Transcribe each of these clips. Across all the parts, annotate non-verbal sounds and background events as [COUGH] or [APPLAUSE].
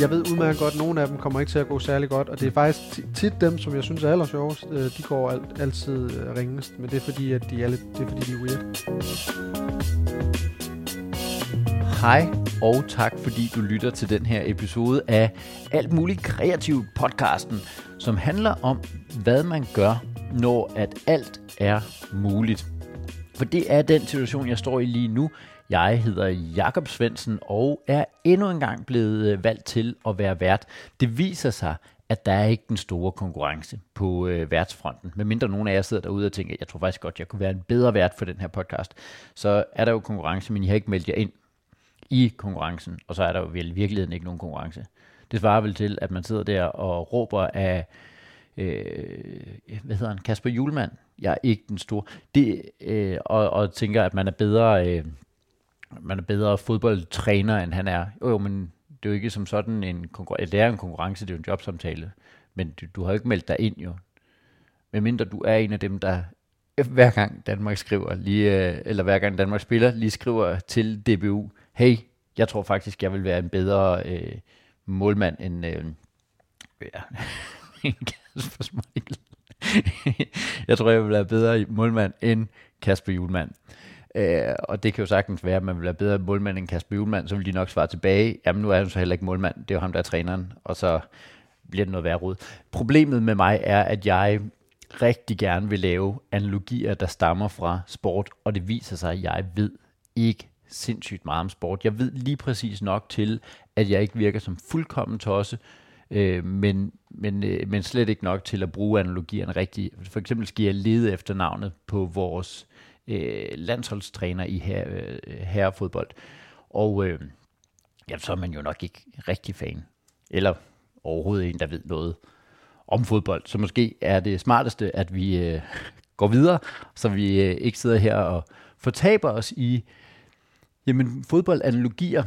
Jeg ved udmærket godt, at nogle af dem kommer ikke til at gå særlig godt, og det er faktisk tit dem, som jeg synes er aller sjovest, øh, de går alt, altid øh, ringest, men det er fordi, at de er lidt, det er fordi, de er weird. Hej og tak fordi du lytter til den her episode af Alt muligt kreativt podcasten, som handler om, hvad man gør, når at alt er muligt. For det er den situation, jeg står i lige nu. Jeg hedder Jakob Svensen og er endnu en gang blevet øh, valgt til at være vært. Det viser sig, at der er ikke den store konkurrence på øh, værtsfronten. Medmindre nogen af jer sidder derude og tænker, jeg tror faktisk godt, jeg kunne være en bedre vært for den her podcast. Så er der jo konkurrence, men I har ikke meldt jer ind i konkurrencen, og så er der jo vel i virkeligheden ikke nogen konkurrence. Det svarer vel til, at man sidder der og råber af, øh, hvad hedder han, Kasper Julemand, jeg er ikke den store, det, øh, og, og tænker, at man er bedre, øh, man er bedre fodboldtræner, end han er. Jo, jo, men det er jo ikke som sådan en konkurrence, det er en konkurrence, det er jo en jobsamtale, men du, du har jo ikke meldt dig ind jo. Medmindre du er en af dem, der hver gang Danmark skriver, lige, øh, eller hver gang Danmark spiller, lige skriver til DBU, hey, jeg tror faktisk, jeg vil være en bedre øh, målmand end, øh, [LAUGHS] ja, Kasper Smeichel. [LAUGHS] jeg tror, jeg vil være bedre målmand end Kasper Julemand. Øh, og det kan jo sagtens være, at man vil være bedre målmand end Kasper Julemand, så vil de nok svare tilbage, jamen nu er han så heller ikke målmand, det er jo ham, der er træneren, og så bliver det noget værre rod. Problemet med mig er, at jeg rigtig gerne vil lave analogier, der stammer fra sport, og det viser sig, at jeg ved ikke sindssygt meget om sport. Jeg ved lige præcis nok til, at jeg ikke virker som fuldkommen tosse, øh, men, men, øh, men slet ikke nok til at bruge analogierne rigtigt. For eksempel skal jeg lede efter navnet på vores øh, landsholdstræner i her, øh, herrefodbold. Og øh, ja, så er man jo nok ikke rigtig fan. Eller overhovedet en, der ved noget om fodbold. Så måske er det smarteste, at vi øh, [LAUGHS] går videre, så vi øh, ikke sidder her og fortaber os i jamen, fodboldanalogier.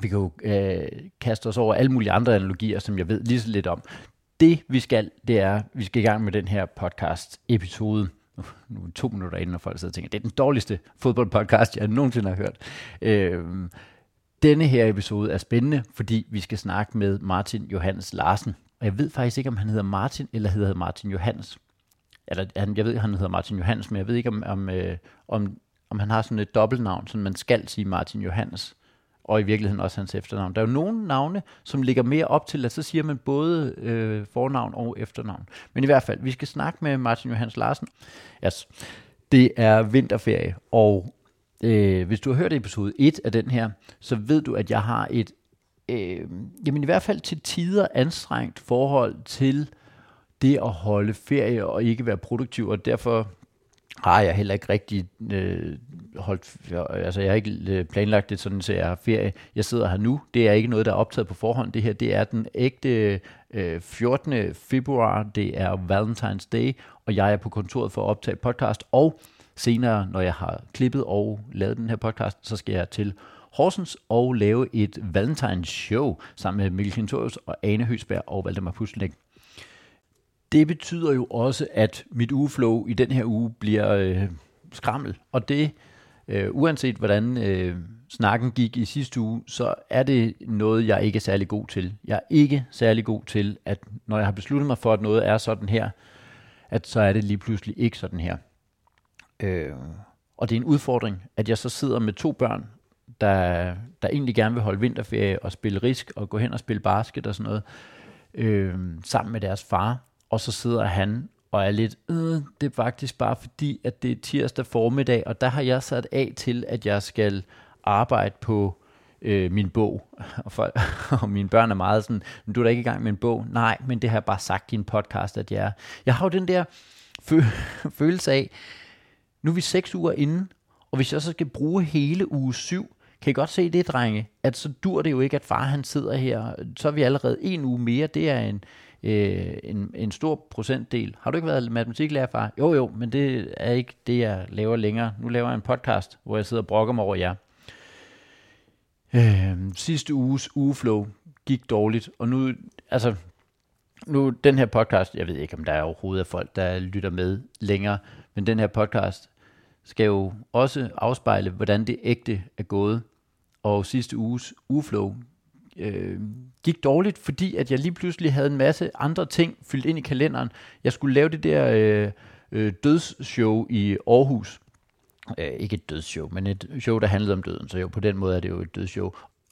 Vi kan jo øh, kaste os over alle mulige andre analogier, som jeg ved lige så lidt om. Det vi skal, det er, vi skal i gang med den her podcast-episode nu, Nu er to minutter inden, når folk sidder og tænker, det er den dårligste fodboldpodcast, jeg nogensinde har hørt. Øh, denne her episode er spændende, fordi vi skal snakke med Martin Johannes Larsen. Og jeg ved faktisk ikke, om han hedder Martin, eller hedder Martin Johannes. Eller jeg ved, han hedder Martin Johannes, men jeg ved ikke, om, om, øh, om, om han har sådan et dobbeltnavn, så man skal sige Martin Johannes. Og i virkeligheden også hans efternavn. Der er jo nogle navne, som ligger mere op til, at så siger man både øh, fornavn og efternavn. Men i hvert fald, vi skal snakke med Martin Johannes Larsen. Yes. Det er vinterferie, og øh, hvis du har hørt episode 1 af den her, så ved du, at jeg har et øh, jamen i hvert fald til tider anstrengt forhold til det at holde ferie og ikke være produktiv, og derfor har jeg heller ikke rigtig øh, holdt, altså jeg har ikke øh, planlagt det sådan, så jeg har ferie. Jeg sidder her nu, det er ikke noget, der er optaget på forhånd. Det her, det er den ægte øh, 14. februar, det er Valentine's Day, og jeg er på kontoret for at optage podcast, og senere, når jeg har klippet og lavet den her podcast, så skal jeg til Horsens og lave et Valentines show sammen med Mikkel Kintorius og Ane Høsberg og Valdemar Puslenik. Det betyder jo også, at mit ugeflow i den her uge bliver øh, skrammel, og det, øh, uanset hvordan øh, snakken gik i sidste uge, så er det noget, jeg ikke er særlig god til. Jeg er ikke særlig god til, at når jeg har besluttet mig for, at noget er sådan her, at så er det lige pludselig ikke sådan her. Øh, og det er en udfordring, at jeg så sidder med to børn, der, der egentlig gerne vil holde vinterferie og spille risk og gå hen og spille basket og sådan noget, øh, sammen med deres far. Og så sidder han og er lidt, øh, det er faktisk bare fordi, at det er tirsdag formiddag, og der har jeg sat af til, at jeg skal arbejde på øh, min bog. [LAUGHS] Og, for, [LAUGHS] og mine børn er meget sådan, men du er da ikke i gang med en bog. Nej, men det har jeg bare sagt i en podcast, at jeg er. Jeg har jo den der fø- [LAUGHS] følelse af, nu er vi seks uger inde, og hvis jeg så skal bruge hele uge syv, kan I godt se det, drenge? At så dur det jo ikke, at far han sidder her. Så er vi allerede en uge mere. Det er en, øh, en, en stor procentdel. Har du ikke været matematiklærer, far? Jo, jo, men det er ikke det, jeg laver længere. Nu laver jeg en podcast, hvor jeg sidder og brokker mig over jer. Øh, sidste uges ugeflow gik dårligt, og nu, altså, nu den her podcast, jeg ved ikke, om der er overhovedet folk, der lytter med længere, men den her podcast skal jo også afspejle, hvordan det ægte er gået. Og sidste uges ugeflow øh, gik dårligt, fordi at jeg lige pludselig havde en masse andre ting fyldt ind i kalenderen. Jeg skulle lave det der øh, øh, dødsshow i Aarhus. Øh, ikke et dødsshow, men et show, der handlede om døden. Så jo, på den måde er det jo et dødsshow.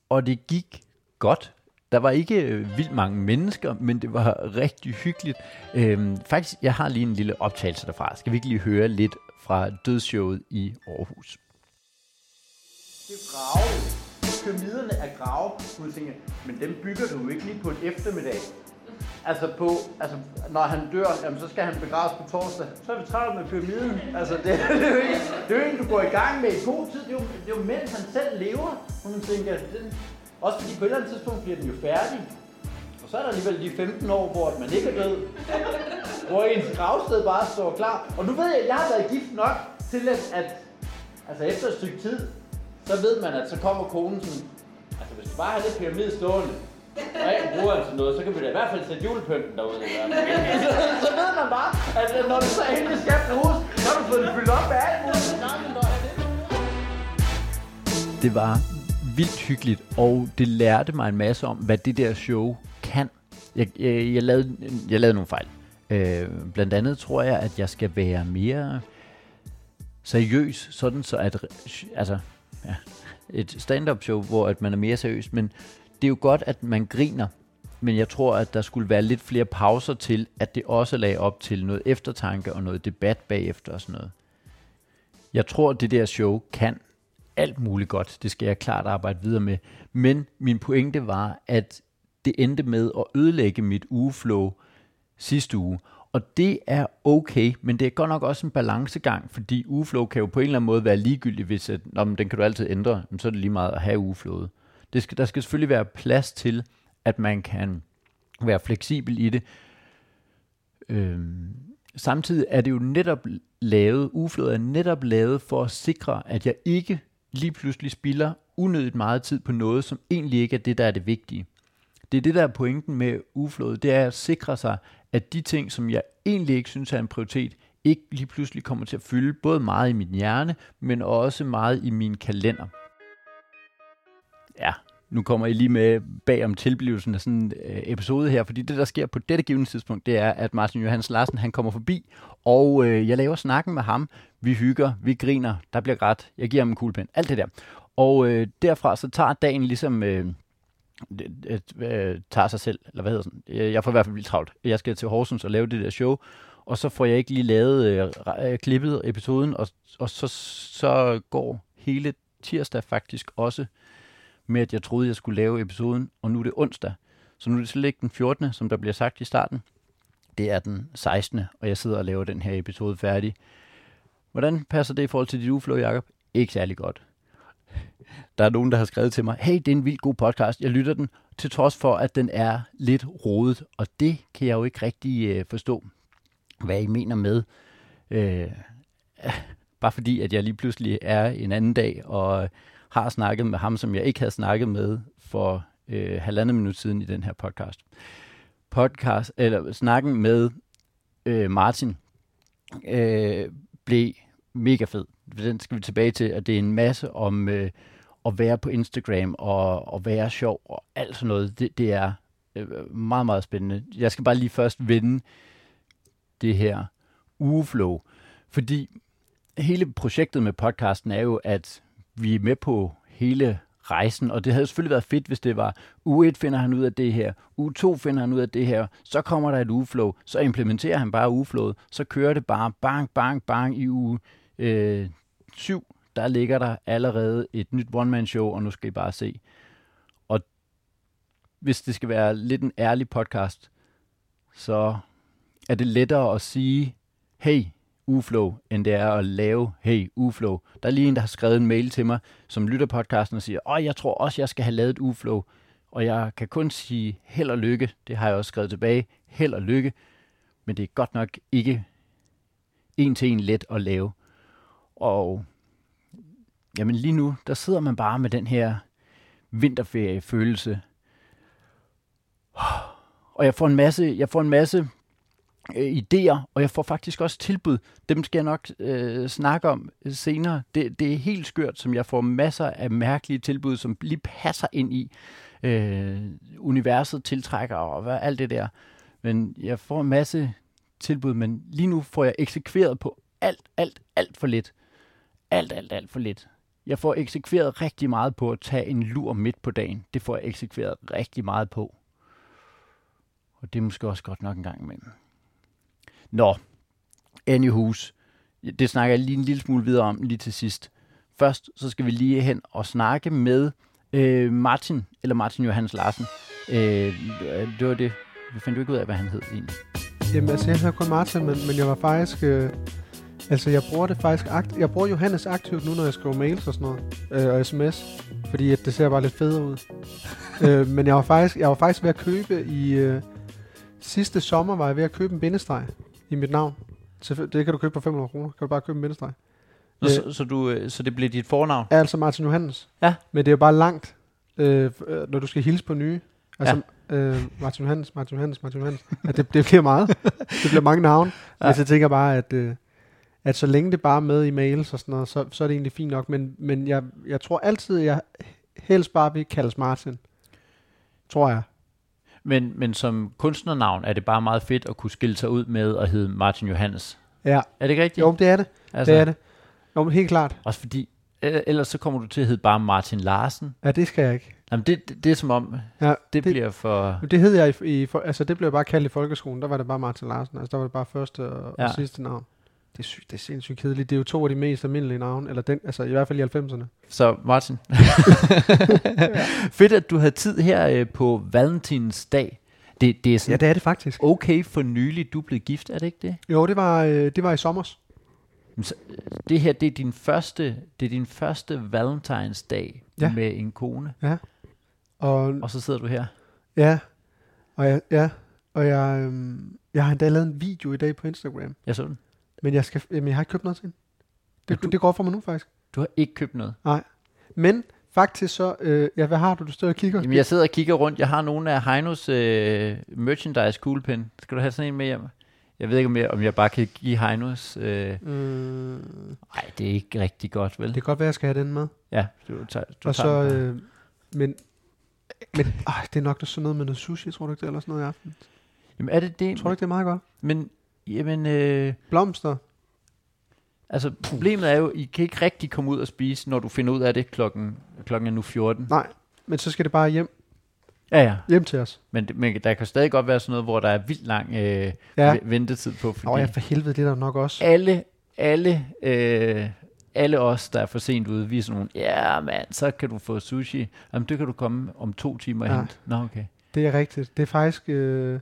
Og det gik godt. Der var ikke øh, vildt mange mennesker, men det var rigtig hyggeligt. Øhm, faktisk, jeg har lige en lille optagelse derfra. Skal vi ikke lige høre lidt fra dødsshowet i Aarhus? Det er. Pyramiderne er grave. Du tænker, men dem bygger du jo ikke lige på en eftermiddag. Altså, på, altså når han dør, jamen, så skal han begraves på torsdag. Så er vi travlt med pyramiden. Altså, det, [LAUGHS] det, er jo ikke, det er jo ikke, du går i gang med i god tid. Det er jo, det er jo mens han selv lever. Og man tænker, det, også fordi på et eller andet tidspunkt bliver den jo færdig. Og så er der alligevel de 15 år, hvor man ikke er død. Hvor ens gravsted bare står klar. Og nu ved jeg, at jeg har været gift nok til, at, at altså efter et stykke tid, så ved man, at så kommer konen sådan, altså hvis du bare har det pyramide stående, og ikke bruger den til noget, så kan vi da i hvert fald sætte julepynten derude. [LAUGHS] Så, så ved man bare, at når du så endelig skal bruges, så har du fået den fyldt op med alt muligt. Det var vildt hyggeligt, og det lærte mig en masse om, hvad det der show kan. Jeg, jeg, jeg, lavede, jeg lavede nogle fejl. Øh, blandt andet tror jeg, at jeg skal være mere seriøs, sådan så at, altså, ja, et stand-up show, hvor at man er mere seriøs, men det er jo godt, at man griner, men jeg tror, at der skulle være lidt flere pauser til, at det også lagde op til noget eftertanke og noget debat bagefter og sådan noget. Jeg tror, at det der show kan alt muligt godt. Det skal jeg klart arbejde videre med. Men min pointe var, at det endte med at ødelægge mit ugeflow sidste uge. Og det er okay, men det er godt nok også en balancegang, fordi ugeflow kan jo på en eller anden måde være ligegyldig, hvis at, nå, men den kan du altid ændre, men så er det lige meget at have ugeflowet. Det skal, der skal selvfølgelig være plads til, at man kan være fleksibel i det. Øhm, samtidig er det jo netop lavet, ugeflowet er netop lavet for at sikre, at jeg ikke lige pludselig spilder unødigt meget tid på noget, som egentlig ikke er det, der er det vigtige. Det er det, der er pointen med ugeflowet, det er at sikre sig, at de ting, som jeg egentlig ikke synes er en prioritet, ikke lige pludselig kommer til at fylde både meget i min hjerne, men også meget i min kalender. Ja, nu kommer I lige med bag om tilblivelsen af sådan en øh, episode her, fordi det, der sker på dette givende tidspunkt, det er, at Martin Johans Larsen, han kommer forbi, og øh, jeg laver snakken med ham. Vi hygger, vi griner, der bliver grædt, jeg giver ham en kuglepen, alt det der. Og øh, derfra så tager dagen ligesom... Øh, øh, tager sig selv, eller hvad hedder sådan. Øh, jeg får i hvert fald vildt travlt. Jeg skal til Horsens og lave det der show, og så får jeg ikke lige lavet øh, øh, klippet episoden, og, og så, så går hele tirsdag faktisk også med, at jeg troede, jeg skulle lave episoden, og nu er det onsdag. Så nu er det slet ikke den 14., som der bliver sagt i starten. Det er den 16., og jeg sidder og laver den her episode færdig. Hvordan passer det i forhold til dit uflow, Jacob? Ikke særlig godt. Der er nogen, der har skrevet til mig, hey, det er en vildt god podcast, jeg lytter den, til trods for, at den er lidt rodet, og det kan jeg jo ikke rigtig øh, forstå, hvad I mener med. Øh, bare fordi, at jeg lige pludselig er en anden dag, og har snakket med ham, som jeg ikke havde snakket med for øh, halvandet minut siden i den her podcast. Podcast, eller snakken med øh, Martin, øh, blev mega fed. Den skal vi tilbage til, at det er en masse om øh, at være på Instagram og og være sjov og alt sådan noget. Det, det er øh, meget, meget spændende. Jeg skal bare lige først vende det her ugeflow, fordi hele projektet med podcasten er jo, at vi er med på hele rejsen, og det havde selvfølgelig været fedt, hvis det var, uge 1 finder han ud af det her, uge 2 finder han ud af det her, så kommer der et ugeflow, så implementerer han bare ugeflowet, så kører det bare bang, bang, bang i uge øh, 7, der ligger der allerede et nyt one-man-show, og nu skal I bare se. Og hvis det skal være lidt en ærlig podcast, så er det lettere at sige, hey, uflow, end det er at lave, hey, uflow. Der er lige en, der har skrevet en mail til mig, som lytter podcasten og siger, åh, jeg tror også, jeg skal have lavet et uflow. Og jeg kan kun sige held og lykke. Det har jeg også skrevet tilbage. Held og lykke. Men det er godt nok ikke en til en let at lave. Og jamen lige nu, der sidder man bare med den her vinterferiefølelse. Og jeg får en masse, jeg får en masse øh, idéer, og jeg får faktisk også tilbud. Dem skal jeg nok øh, snakke om øh, senere. Det, det er helt skørt, som jeg får masser af mærkelige tilbud, som lige passer ind i. Øh, universet tiltrækker og hvad, alt det der. Men jeg får en masse tilbud, men lige nu får jeg eksekveret på alt, alt, alt for lidt. Alt, alt, alt for lidt. Jeg får eksekveret rigtig meget på at tage en lur midt på dagen. Det får jeg eksekveret rigtig meget på. Og det er måske også godt nok en gang imellem. Nå, anyhus. Det snakker jeg lige en lille smule videre om lige til sidst. Først så skal vi lige hen og snakke med øh, Martin, eller Martin Johannes Larsen. Øh, det var det. Vi fandt jo ikke ud af, hvad han hed egentlig. Jamen altså, jeg hedder kun Martin, men, men jeg var faktisk... Øh, altså, jeg bruger det faktisk... Akt, jeg bruger Johannes aktivt nu, når jeg skriver mails og sådan noget. Øh, og sms. Fordi at det ser bare lidt federe ud. [LAUGHS] øh, men jeg var, faktisk, jeg var faktisk ved at købe i... Øh, sidste sommer var jeg ved at købe en bindestreg i mit navn. Selvfø- Det kan du købe for 500 kroner. Kan du bare købe en bindestreg. Nå, Øh. så, så, du, øh, så det blev dit fornavn? Er altså Martin Johannes. Ja. Men det er jo bare langt, øh, øh, når du skal hilse på nye. Altså, ja. øh, Martin Johannes, Martin Johannes, Martin Johannes. Ja, det, det bliver meget. [LAUGHS] det bliver mange navne. Ja. Men så tænker jeg bare, at, øh, at så længe det bare er med i mails og sådan noget, så, så er det egentlig fint nok. Men, men jeg, jeg tror altid, jeg helst bare vil kaldes Martin. Tror jeg. Men, men som kunstnernavn er det bare meget fedt at kunne skille sig ud med at hedde Martin Johannes. Ja. Er det ikke rigtigt? Jo, det er det. altså, Det er det. Jo, men helt klart. Også fordi, ellers så kommer du til at hedde bare Martin Larsen. Ja, det skal jeg ikke. Jamen det, det, det er som om, Ja, det, det- bliver for... Det hed jeg i, i for, altså det blev jeg bare kaldt i folkeskolen. Der var det bare Martin Larsen. Altså der var det bare første og. Ja. og sidste navn. Det er, sygt, det er sindssygt kedeligt. Det er jo to af de mest almindelige navne, eller den, altså i hvert fald i 90'erne. Så Martin. [LAUGHS] Fedt, at du havde tid her øh, på Valentins dag. Det, det er Ja, sådan det er det faktisk. okay for nylig, du blevet gift, er det ikke det? Jo, det var, øh, det var i sommer. Det her, det er din første, det er din første Valentins dag Ja. med en kone, Og, og så sidder du her. ja, og jeg, ja, og jeg, øhm, jeg har endda lavet en video i dag på Instagram. Jeg så den. Men jeg, skal, jamen, jeg har ikke købt noget til hende. Det, du- det går for mig nu faktisk. Du har ikke købt noget. Men faktisk så, øh, ja, hvad har du? Du står og kigger. Jamen, jeg sidder og kigger rundt. Jeg har nogle af Heinos øh, merchandise kuglepen. Skal du have sådan en med hjem? Jeg ved ikke, om jeg, om jeg bare kan give Heinos... Øh... Mm, Nej, det er ikke rigtig godt, vel? det kan godt være, at jeg skal have den med. Ja, du tager, du og så, tager bare. øh, men, men øh, det er nok sådan noget med noget sushi, tror du ikke det, eller sådan noget i aften? Jamen, er det det? Tror du ikke, det er meget godt? Men, jamen, øh, Blomster. altså, problemet er jo, I kan ikke rigtig komme ud og spise, når du finder ud af det klokken, klokken er nu 14. Nej, men så skal det bare hjem, Ja, ja. hjem til os. Men, men der kan stadig godt være sådan noget, hvor der er vildt lang øh, Ja. ventetid på, fordi Nå ja, for helvede, det er der nok også. alle, alle, øh, alle os, der er for sent ude, vi er sådan nogle, ja mand, så kan du få sushi. Jamen, det kan du komme om to timer Ja. hente. Nå, okay. Det er rigtigt. Det er faktisk... Øh,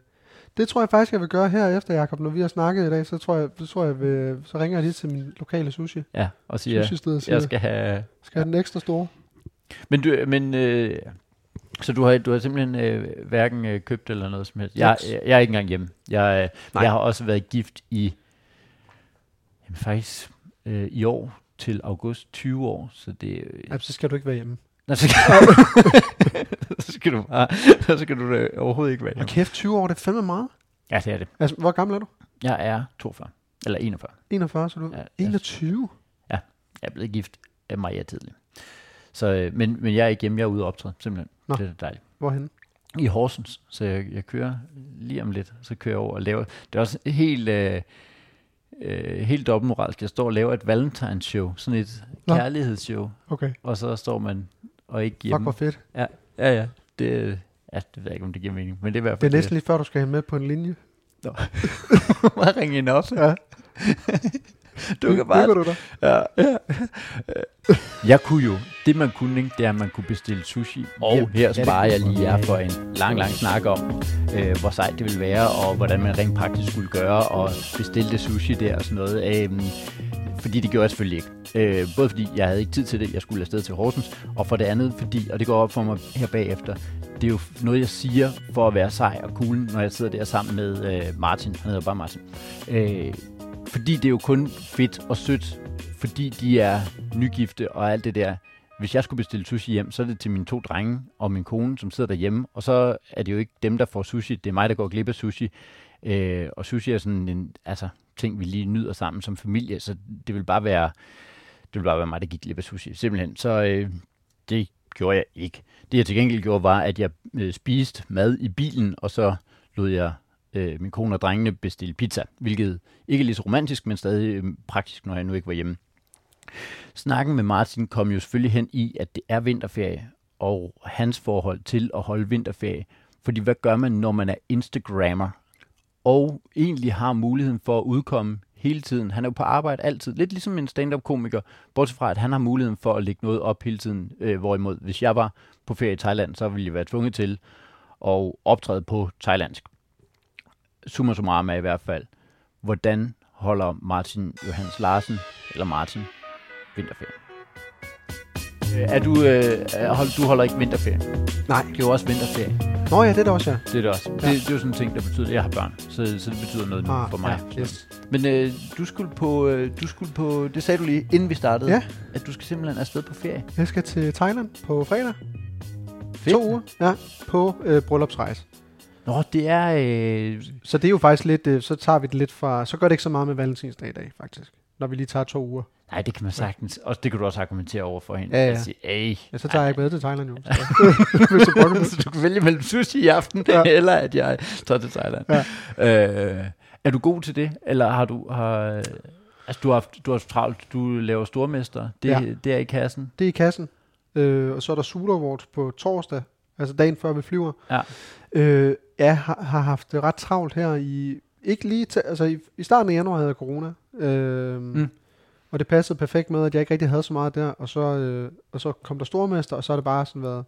det tror jeg faktisk, jeg vil gøre her efter, Jacob. Når vi har snakket i dag, så tror jeg, så, tror jeg vil, så ringer jeg lige til min lokale sushi. Ja, og siger, Sushi sted siger, jeg skal have... skal have den ekstra store. Men, du, men øh, så du har, du har simpelthen øh, hverken øh, købt eller noget som helst. Jeg, jeg, jeg er ikke engang hjemme. Jeg, øh, Nej. jeg har også været gift i, jamen faktisk øh, i år til august 20 år, så det... Øh, Ja, så skal du ikke være hjemme. Nå, så, skal, [LAUGHS] så skal du bare, så skal du da overhovedet ikke være Og hjemme. kæft, 20 år, det er fandme meget. Ja, det er det. Altså, hvor gammel er du? Jeg er 42, eller 41. 41, så du Ja, ja, jeg, 21? jeg er blevet gift af Maja tidligt. Så, øh, men, men jeg er ikke hjemme, jeg er ude og optræde, simpelthen. Nå. Det er dejligt. Hvorhen? i Horsens, så jeg, jeg kører lige om lidt, så kører jeg over og laver, det er også helt, øh, øh, helt dobbeltmoralsk, jeg står og laver et valentines show, sådan et Nå. kærlighedsshow, Okay. og så står man og ikke Fuck, hjemme. hvor fedt. Ja, ja, ja, det, ja, det ved jeg ikke, om det giver mening, men det er i hvert Det er fald næsten lige før, du skal have med på en linje. [LAUGHS] Bare ringe hende op. Ja. [LAUGHS] Du kan bare... Du dig? Ja, ja. Jeg kunne jo, det man kunne, ikke, det er, at man kunne bestille sushi. Og Hjem. her sparer jeg lige jer for en lang, lang snak om, øh, hvor sejt det ville være, og hvordan man rent praktisk skulle gøre, og bestille det sushi der og sådan noget. Øhm, fordi det gjorde jeg selvfølgelig ikke. Øh, både fordi jeg havde ikke tid til det, jeg skulle afsted til Horsens, og for det andet fordi, og det går op for mig her bagefter, det er jo noget, jeg siger for at være sej og cool, når jeg sidder der sammen med øh, Martin. Han hedder bare Martin. Øh, fordi det er jo kun fedt og sødt, fordi de er nygifte og alt det der. Hvis jeg skulle bestille sushi hjem, så er det til mine to drenge og min kone, som sidder derhjemme. Og så er det jo ikke dem, der får sushi. Det er mig, der går glip af sushi. Øh, og sushi er sådan en altså, ting, vi lige nyder sammen som familie, så det vil bare være, det vil bare være mig, der gik glip af sushi. Simpelthen. Så øh, det gjorde jeg ikke. Det jeg til gengæld gjorde, var, at jeg øh, spiste mad i bilen, og så lod jeg øh, min kone og drengene bestille pizza, hvilket ikke er lige så romantisk, men stadig øh, praktisk, når jeg nu ikke var hjemme. Snakken med Martin kom jo selvfølgelig hen i, at det er vinterferie, og hans forhold til at holde vinterferie. Fordi hvad gør man, når man er Instagrammer, og egentlig har muligheden for at udkomme hele tiden. Han er jo på arbejde altid, lidt ligesom en stand-up-komiker, bortset fra, at han har muligheden for at lægge noget op hele tiden. Øh, hvorimod, hvis jeg var på ferie i Thailand, så ville jeg være tvunget til at optræde på thailandsk. Summa summarum er i hvert fald, hvordan holder Martin Johans Larsen, eller Martin, vinterferien? Øh, Er du, øh, hold, du holder ikke vinterferie? Nej. Det er jo også vinterferie. Nå ja, det er det også, ja. Det er det også. Det, det er jo sådan en ting, der betyder, at jeg har børn. Så, så det betyder noget nu Ah, for mig. Ja, yes. Men øh, du skulle på, øh, du skulle på, det sagde du lige, inden vi startede, Ja. at du skal simpelthen afsted på ferie. Jeg skal til Thailand på fredag. Fedt. To uger. Ja, på øh, bryllupsrejse. Nå, det er, øh, Så det er jo faktisk lidt, øh, så tager vi det lidt fra, så gør det ikke så meget med valentinsdag i dag, faktisk. Når vi lige tager to uger. Nej, det kan man sagtens, og det kan du også argumentere over for hende. Ja, ja. At sige, Ej, Ja, så tager jeg ikke med til Thailand jo. [LAUGHS] Så, så [LAUGHS] du kan vælge mellem sushi i aften, Ja. eller at jeg tager til Thailand. Ja. Øh, er du god til det, eller har du, har, altså du har haft, du har travlt, du laver stormester, det, Ja. det er i kassen? Det er i kassen. Øh, og så er der Sula Awards på torsdag, altså dagen før vi flyver. Ja. Øh, jeg har, har haft det ret travlt her i, ikke lige, til, altså i, i starten af januar havde jeg corona. Øh, Mm. Og det passede perfekt med, at jeg ikke rigtig havde så meget der. Og så, øh, og så kom der stormester, og så har det bare sådan været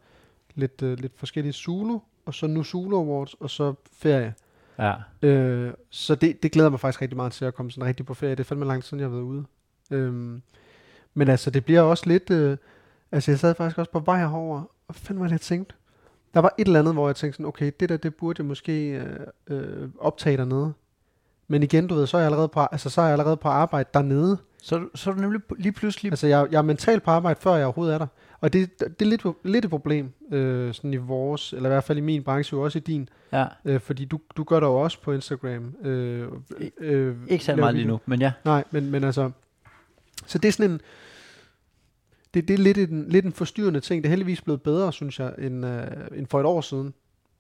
lidt, øh, lidt forskellige Zulu, og så nu Zulu Awards, og så ferie. Ja. Øh, så det, det glæder mig faktisk rigtig meget til at komme sådan rigtig på ferie. Det er fandme lang tid siden, jeg har været ude. Øhm, men altså, det bliver også lidt... Øh, altså, jeg sad faktisk også på vej herover og fandme hvad jeg tænkt. Der var et eller andet, hvor jeg tænkte sådan, okay, det der, det burde jeg måske øh, øh, optage dernede. Men igen, du ved, så er jeg allerede på, altså, så er jeg allerede på arbejde dernede. Så, så er du nemlig lige pludselig... Altså, jeg, jeg er mentalt på arbejde, før jeg overhovedet er der. Og det, det er lidt, lidt et problem, øh, sådan i vores, eller i hvert fald i min branche, jo også i din. Ja, Øh, fordi du, du gør det jo også på Instagram. Øh, øh, ikke så meget lige nu, men ja. Nej, men, men altså... Så det er sådan en... Det, det er lidt en, lidt en forstyrrende ting. Det er heldigvis blevet bedre, synes jeg, end, øh, end for et år siden.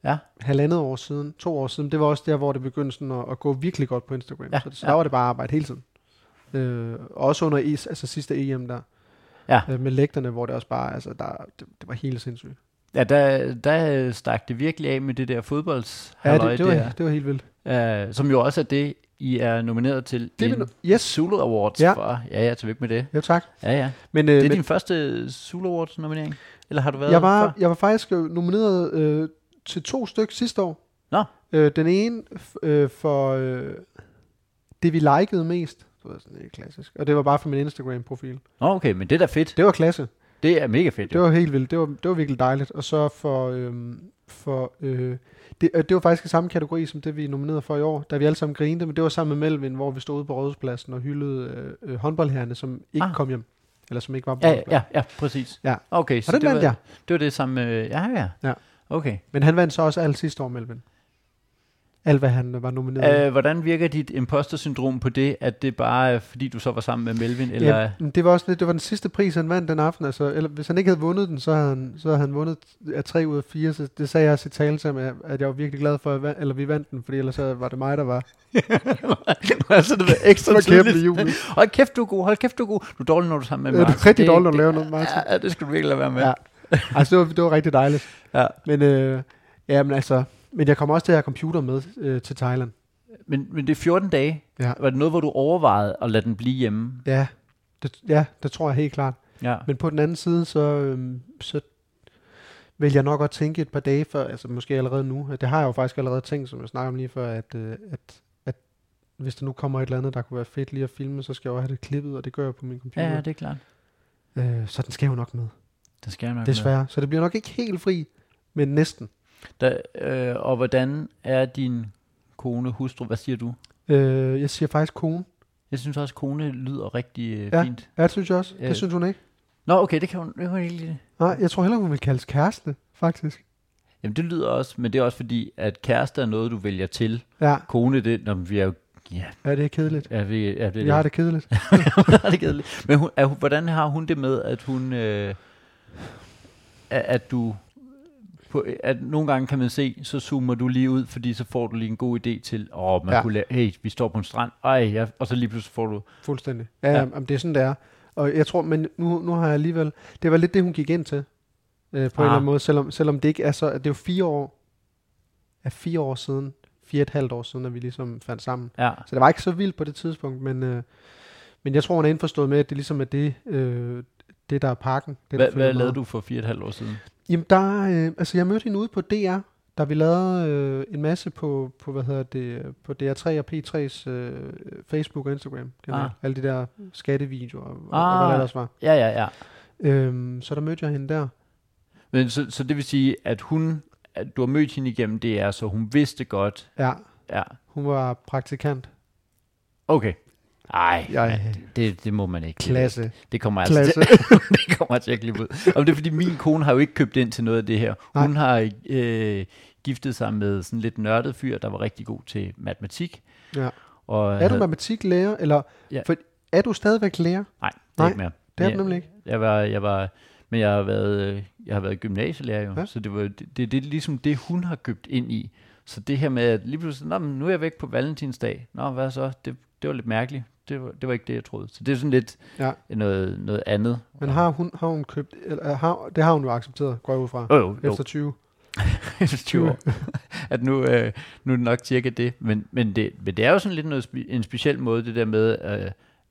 Ja. Halvandet år siden, to år siden. Det var også der, hvor det begyndte sådan at, at gå virkelig godt på Instagram. Ja, så så ja. der var det bare arbejde hele tiden. Øh, og også under is, altså sidste EM der. Ja. Øh, med lægterne, hvor det også bare, altså der, det, det var helt sindssygt. Ja, der, der stak det virkelig af med det der fodbolds Ja, det, det, var, det var helt vildt. der. som jo også er det, I er nomineret til Det en yes. Zulu Awards Ja. for. Ja, ja, tillykke med det. Jo, tak. Ja, ja. Men, øh, Det er men din første Zulu Awards nominering? Eller har du været jeg, var, før? jeg var faktisk øh, nomineret øh, til to stykker sidste år. Nå. Øh, den ene øh, for øh, det, vi likede mest. Det var sådan helt klassisk. Og det var bare for min Instagram-profil. Nå, okay, men det er da fedt. Det var klasse. Det er mega fedt. Det jo. var helt vildt. Det var, det var virkelig dejligt. Og så for... Øh, for øh, det, øh, det var faktisk i samme kategori som det, vi er nomineret for i år, da vi alle sammen grinte, men det var sammen med Melvin, hvor vi stod ude på Rådhuspladsen og hyldede øh, øh, håndboldherrene, som ikke Ah. kom hjem. Eller som ikke var på Ja, ja, ja, præcis. Ja. Okay, så den det var, jeg. det var det samme med... Ja, ja. Ja. Okay. Men han vandt så også alt sidste år, Melvin. Alt, hvad han var nomineret. Uh, hvordan virker dit imposter-syndrom på det, at det bare er, fordi du så var sammen med Melvin? Eller... Ja, det var også lidt, det var den sidste pris, han vandt den aften. Altså, eller, hvis han ikke havde vundet den, så havde han, så havde han vundet af tre ud af fire. Så det sagde jeg også i tale til ham, at- at jeg var virkelig glad for, at vand, eller vi vandt den, fordi ellers så var det mig, der var. [LAUGHS] altså, det var [LAUGHS] ekstra Så var kæmpe jubel. Hold kæft, du er god. Hold kæft, du er god. Du er dårlig, når du er sammen med Ja, du er rigtig Det- dårlig, når du det- laver noget, Martin. Ja, det skal du virkelig lade være med. Ja. [LAUGHS] Altså, det var, det var rigtig dejligt. Ja. Men, øh, ja, men altså, men jeg kommer også til at have computer med øh, til Thailand. Men, men det er 14 dage. Ja. Var det noget, hvor du overvejede at lade den blive hjemme? Ja, det, ja, det tror jeg helt klart. Ja. Men på den anden side, så, øhm, så vil jeg nok godt tænke et par dage før, altså måske allerede nu. Det har jeg jo faktisk allerede tænkt, som jeg snakker om lige før, at, øh, at, at hvis der nu kommer et eller andet, der kunne være fedt lige at filme, så skal jeg jo have det klippet, og det gør jeg på min computer. Ja, det er klart. øh, så den skal jo nok med, Det skal jeg nok med. desværre. Så det bliver nok ikke helt fri, men næsten. Da, øh, og hvordan er din kone, hustru? Hvad siger du? Øh, jeg siger faktisk kone. Jeg synes også, kone lyder rigtig øh, Ja. fint. Ja, det synes jeg også. Øh. Det synes hun ikke. Nå, okay, det kan hun, det kan hun ikke lide. Nej, jeg tror heller, hun vil kaldes kæreste, faktisk. Jamen det lyder også, men det er også fordi, at kæreste er noget, du vælger til. Ja, Kone, det, når vi er jo, ja, ja det er kedeligt. er vi, er det, Jeg har det kedeligt. [LAUGHS] har det kedeligt. Men hun, er, hvordan har hun det med, at hun, øh, at, at du, på, at nogle gange kan man se, så zoomer du lige ud, fordi så får du lige en god idé til, åh, man Ja. kunne lave, hey, vi står på en strand, ej, ja, og så lige pludselig får du, Fuldstændig. Ja, Ja. ja. Jamen, det er sådan, det er. Og jeg tror, men nu, nu har jeg alligevel... Det var lidt det, hun gik ind til. Øh, på ah. en eller Ah. anden måde, selvom, selvom det ikke er så... Det er jo fire år... Er fire år siden. Fire og et halvt år siden, at vi ligesom fandt sammen. ja, Så det var ikke så vildt på det tidspunkt, men... Øh, men jeg tror, hun er indforstået med, at det ligesom er det, øh, det der er pakken. Det, hvad, der hvad lavede du for fire og et halvt år siden? Jamen, der, øh, altså jeg mødte hende ude på DR, da vi lavede øh, en masse på, på, hvad hedder det, på DR3 og P3's øh, Facebook og Instagram. Ah. Ah. Alle de der skattevideoer og, og Ah. hvad der ellers var. Ja, ja, ja. Øhm, så der mødte jeg hende der. Men så, så det vil sige, at hun, at du har mødt hende igennem DR, så hun vidste godt, Ja, ja, hun var praktikant. okay. Ej, Jeg- det, det må man ikke. Klasse. Det kommer altså Klasse. til, [LAUGHS] det kommer til at klippe ud. Og det er fordi, min kone har jo ikke købt ind til noget af det her. Nej. Hun har øh, giftet sig med sådan lidt nørdet fyr, der var rigtig god til matematik. Ja. Og Er du matematiklærer, eller Ja. for, er du stadigvæk lærer? Nej, det er Nej, ikke mere. Det er du nemlig ikke. Jeg var, jeg var, men jeg har været, øh, jeg har været gymnasielærer jo, ja. så det var det, det, det er ligesom det, hun har købt ind i. Så det her med, at lige pludselig, Nå, men nu er jeg væk på valentinsdag. Nå, hvad så? Det, det var lidt mærkeligt. Det var, det var ikke det, jeg troede. Så det er sådan lidt Ja. noget, noget andet. Men har hun, har hun købt, eller, har, det har hun jo accepteret, går jeg ud fra, Jo, jo, jo. efter 20. [LAUGHS] efter 20 år. [LAUGHS] at nu, øh, nu er det nok cirka det. Men, men, det. men det er jo sådan lidt noget spe, en speciel måde, det der med, øh,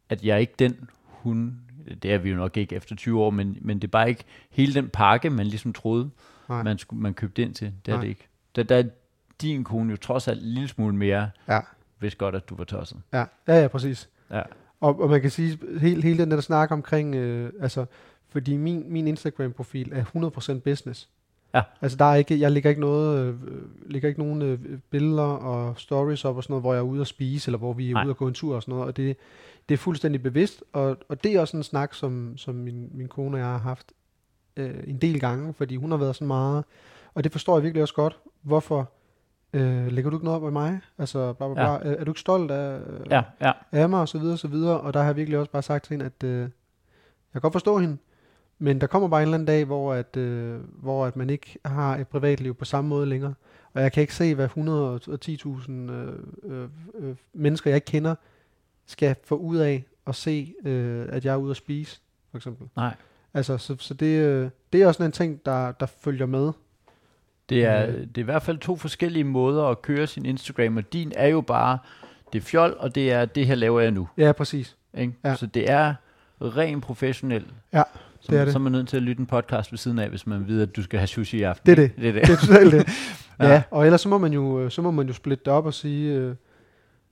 at jeg er ikke den, hun... Det er vi jo nok ikke efter 20 år, men, men det er bare ikke hele den pakke, man ligesom troede, Nej. man, skulle, man købte ind til. Det er Nej. det ikke. Der, der er din kone jo trods alt en lille smule mere, Ja. hvis godt, at du var tosset. Ja, ja, ja præcis. Ja. Og, og man kan sige, hele, hele den der snak omkring, øh, altså, fordi min, min Instagram-profil er 100% business. Ja. Altså, der er ikke, jeg lægger ikke noget, øh, lægger ikke nogen øh, billeder og stories op og sådan noget, hvor jeg er ude at spise, eller hvor vi er Nej. ude at gå en tur og sådan noget, og det, det er fuldstændig bevidst, og, og det er også en snak, som, som min, min kone og jeg har haft øh, en del gange, fordi hun har været sådan meget, og det forstår jeg virkelig også godt, hvorfor øh, lægger du ikke noget op af mig? Altså, bla, bla, bla. Ja. Er, er du ikke stolt af, øh, Ja, ja. af mig og så videre og så videre, og der har jeg virkelig også bare sagt til hende, at øh, jeg kan godt forstå hende, men der kommer bare en eller anden dag, hvor, at, øh, hvor at man ikke har et privatliv på samme måde længere, og jeg kan ikke se, hvad 110.000 øh, øh, øh, mennesker, jeg ikke kender, skal få ud af at se, øh, at jeg er ude at spise, for eksempel. Nej. Altså, så, så det, øh, det er også en ting, der, der følger med. Det er, Øh. det er i hvert fald to forskellige måder at køre sin Instagram, og din er jo bare, det er fjol, og det er, det her laver jeg nu. Ja, præcis. Ikke? Ja. Så det er ren professionel. Ja, det er det. Så er man nødt til at lytte en podcast ved siden af, hvis man ved, at du skal have sushi i aften. Det er ikke? det. er det. Det er totalt det. [LAUGHS] Ja. ja. og ellers så må man jo, øh, så må man jo splitte det op og sige, øh, det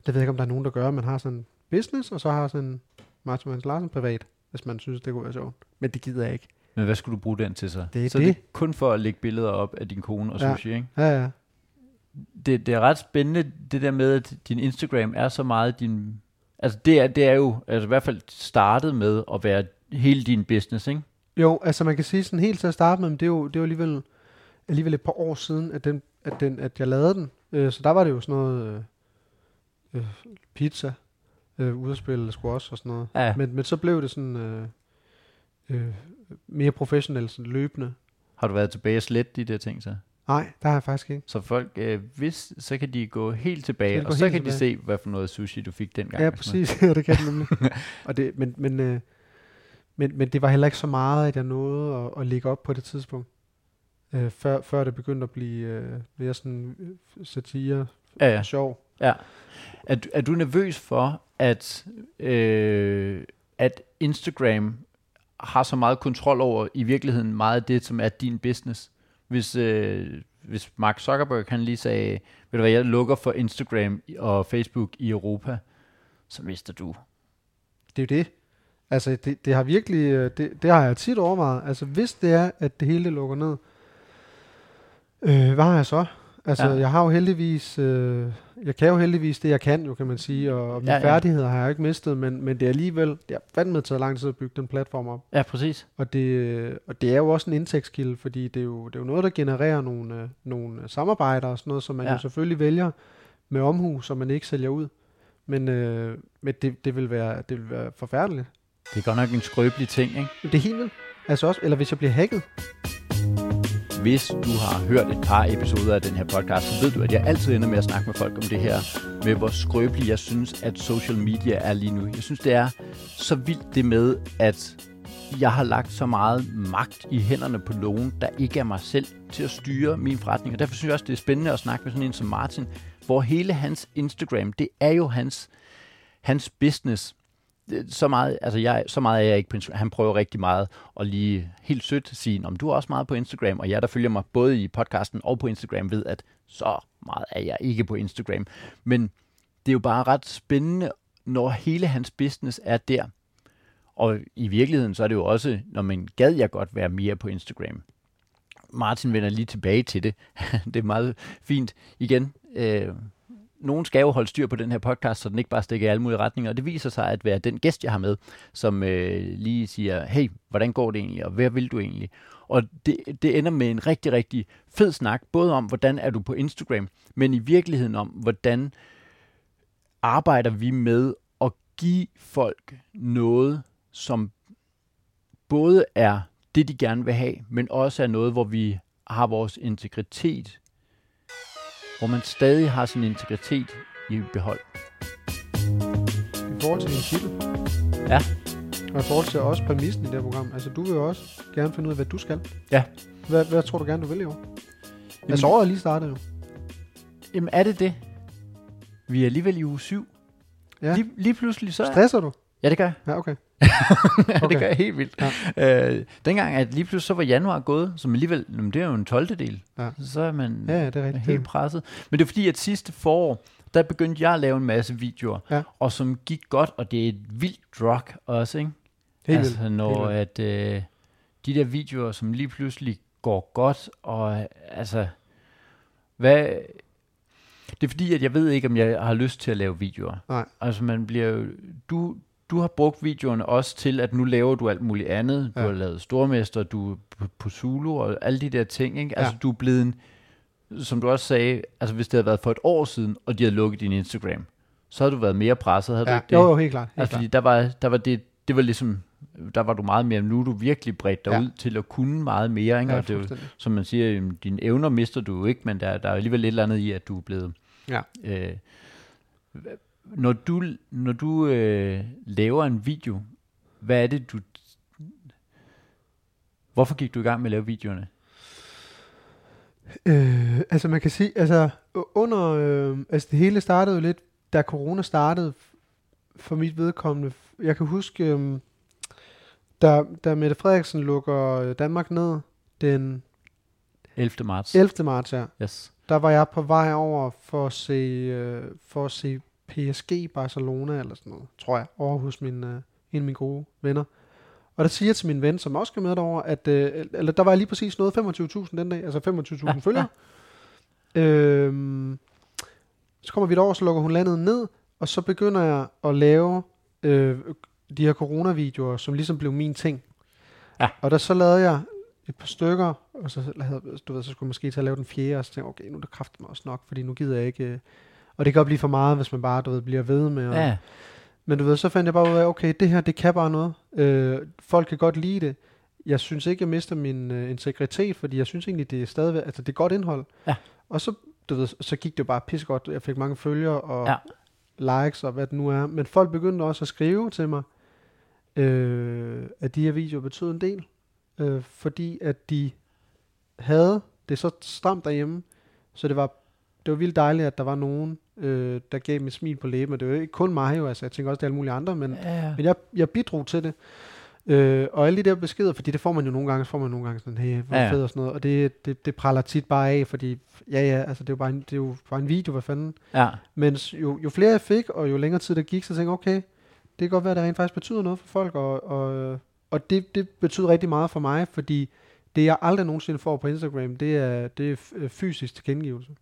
ved jeg ikke, om der er nogen, der gør, man har sådan en business, og så har sådan en Martin Hans Larsen privat, hvis man synes, det kunne være sjovt. Men det gider jeg ikke. Men hvad skulle du bruge den til så? Det er så det. det er kun for at lægge billeder op af din kone og Ja. sushi, ikke? Ja, ja. Det, det er ret spændende, det der med, at din Instagram er så meget din... Altså det er, det er jo altså i hvert fald startet med at være hele din business, ikke? Jo, altså man kan sige sådan helt til at starte med, men det er jo, det er jo alligevel, alligevel et par år siden, at, den, at, den, at jeg lavede den. Øh, så der var det jo sådan noget øh, øh, pizza, øh, spille squash og sådan noget. Ja. Men, men så blev det sådan øh, øh, mere professionelt, sådan løbende. Har du været tilbage og slet de der ting så? Nej, der har jeg faktisk ikke. Så folk, øh, hvis, så kan de gå helt Så tilbage, de gå og så kan de tilbage. se, hvad for noget sushi du fik dengang. Ja, præcis. [LAUGHS] Ja, det kan det nemlig. [LAUGHS] og det, men, men, øh, men, men det var heller ikke så meget, at jeg nåede at, at lægge op på det tidspunkt. Øh, før, før det begyndte at blive øh, mere sådan øh, satire Ja, ja. og sjov. Ja. Er, du- er du nervøs for, at, øh, at Instagram har så meget kontrol over i virkeligheden meget af det, som er din business? Hvis, øh, hvis Mark Zuckerberg han lige sagde, ved du hvad, jeg lukker for Instagram og Facebook i Europa, så mister du. Det er jo det. Altså, det, det har virkelig, øh, det, det har jeg tit overvejet. Altså, hvis det er, at det hele lukker ned, øh, hvad har jeg så? Altså, ja. jeg har jo heldigvis, øh, jeg kan jo heldigvis det, jeg kan jo, kan man sige, og, og mine Ja, ja, færdigheder har jeg ikke mistet, men, men det er alligevel, det har fandme taget lang tid at bygge den platform op. Ja, præcis. Og det, og det er jo også en indtægtskilde, fordi det er jo, det er jo noget, der genererer nogle, øh, nogle samarbejder og sådan noget, som man Ja. ja. jo selvfølgelig vælger med omhu, så man ikke sælger ud. Men, øh, men det, det, vil være, det vil være forfærdeligt. Det er godt nok en skrøbelig ting, ikke? Det er helt vildt. Altså også, eller hvis jeg bliver hacket. Hvis du har hørt et par episoder af den her podcast, så ved du, at jeg altid ender med at snakke med folk om det her, med hvor skrøbelig jeg synes, at social media er lige nu. Jeg synes, det er så vildt det med, at jeg har lagt så meget magt i hænderne på nogen, der ikke er mig selv til at styre min forretning. Og derfor synes jeg også, det er spændende at snakke med sådan en som Martin, hvor hele hans Instagram, det er jo hans, hans business Øh, så meget, altså jeg, så meget er jeg ikke på Instagram. Han prøver rigtig meget at lige helt sødt sige, om du er også meget på Instagram, og jeg, der følger mig både i podcasten og på Instagram, ved, at så meget er jeg ikke på Instagram. Men det er jo bare ret spændende, når hele hans business er der. Og i virkeligheden, så er det jo også, når man gad jeg godt være mere på Instagram. Martin vender lige tilbage til det. [LAUGHS] det er meget fint. Igen, øh, nogen skal jo holde styr på den her podcast, så den ikke bare stikker i alle mulige retninger. Og det viser sig at være den gæst, jeg har med, som øh, lige siger, hey, hvordan går det egentlig, og hvad vil du egentlig? Og det, det ender med en rigtig, rigtig fed snak, både om, hvordan er du på Instagram, men i virkeligheden om, hvordan arbejder vi med at give folk noget, som både er det, de gerne vil have, men også er noget, hvor vi har vores integritet, hvor man stadig har sin integritet i behold. I forhold til din titel. Ja. Og i forhold til også præmissen i det her program. Altså, du vil jo også gerne finde ud af, hvad du skal. Ja. Hvad, hvad tror du gerne, du vil i år? Altså, året er lige startet jo. Jamen er det det? Vi er alligevel i uge 7. Ja. Lige, lige pludselig så... Stresser du? Ja, det gør jeg. Ja, okay. [LAUGHS] ja, det Okay. gør jeg helt vildt. Ja. Øh, dengang, at lige pludselig så var januar gået, som alligevel, jamen, det er jo en 12. del. Ja. Så er man Ja, ja, det er rigtigt. helt presset. Men det er fordi, at sidste forår, der begyndte jeg at lave en masse videoer, Ja. og som gik godt, og det er et vildt drug også, ikke? Helt altså, vildt. når Helt at øh, de der videoer, som lige pludselig går godt, og øh, altså, hvad... Det er fordi, at jeg ved ikke, om jeg har lyst til at lave videoer. Nej. Altså, man bliver jo... Du, du har brugt videoerne også til, at nu laver du alt muligt andet. Du Ja. har lavet Stormester, du er på, Zulu og alle de der ting, ikke? Altså, Ja. du er blevet en, som du også sagde, altså hvis det havde været for et år siden, og de havde lukket din Instagram, så havde du været mere presset, havde du Ja, ikke det? jo, jo, helt klart. Helt Altså, fordi der var, der var det, det var ligesom, der var du meget mere, nu er du virkelig bredt dig Ja. ud til at kunne meget mere, ikke? Ja, og det som man siger, jamen, dine evner mister du jo ikke, men der, der er alligevel et eller andet i, at du er blevet, Ja. øh, når du, når du øh, laver en video, hvad er det, du, hvorfor gik du i gang med at lave videoerne? Øh, altså man kan sige, altså under, øh, altså det hele startede jo lidt, da corona startede for mit vedkommende. Jeg kan huske, øh, da, da Mette Frederiksen lukker øh, Danmark ned den 11. marts. 11. marts, ja, Yes. der var jeg på vej over for at se, øh, for at se PSG Barcelona eller sådan noget, tror jeg, over hos min, øh, en af mine gode venner. Og der siger jeg til min ven, som også skal med derover, at øh, eller der var lige præcis noget 25.000 den dag, altså 25.000 Ja, følgere. [LAUGHS] Øhm, så kommer vi derover, så lukker hun landet ned, og så begynder jeg at lave øh, de her coronavideoer, som ligesom blev min ting. Ja. Og der så lavede jeg et par stykker, og så, lavede, du ved, så skulle jeg måske til at lave den fjerde, og så tænkte jeg, okay, nu er det mig også nok, fordi nu gider jeg ikke... Øh, og det kan godt blive for meget, hvis man bare, du ved, bliver ved med at, Ja, men du ved, så fandt jeg bare ud af, okay, det her, det kan bare noget. Øh, folk kan godt lide det. Jeg synes ikke, jeg mister min øh, integritet, fordi jeg synes egentlig, det er stadigvæk, altså det er godt indhold. Ja. Og så, du ved, så gik det jo bare pissegodt. Jeg fik mange følgere og Ja. likes og hvad det nu er. Men folk begyndte også at skrive til mig, øh, at de her videoer betød en del. Øh, fordi at de havde det så stramt derhjemme, så det var, det var vildt dejligt, at der var nogen, øh, der gav mig smil på læben. Og det var jo ikke kun mig jo, altså jeg tænker også, det er alle mulige andre, men, ja. men jeg, jeg bidrog til det. Øh, og alle de der beskeder, fordi det får man jo nogle gange, så får man nogle gange sådan, hey, hvor Ja, fed og sådan noget, og det, det, det praller tit bare af, fordi, ja ja, altså det er jo bare en, det er jo bare en video, hvad fanden. ja. Men jo, jo flere jeg fik, og jo længere tid der gik, så tænkte jeg, okay, det kan godt være, at det rent faktisk betyder noget for folk, og, og, og det, det betyder rigtig meget for mig, fordi det jeg aldrig nogensinde får på Instagram, det er, det er fysisk tilkendegivelse. Det,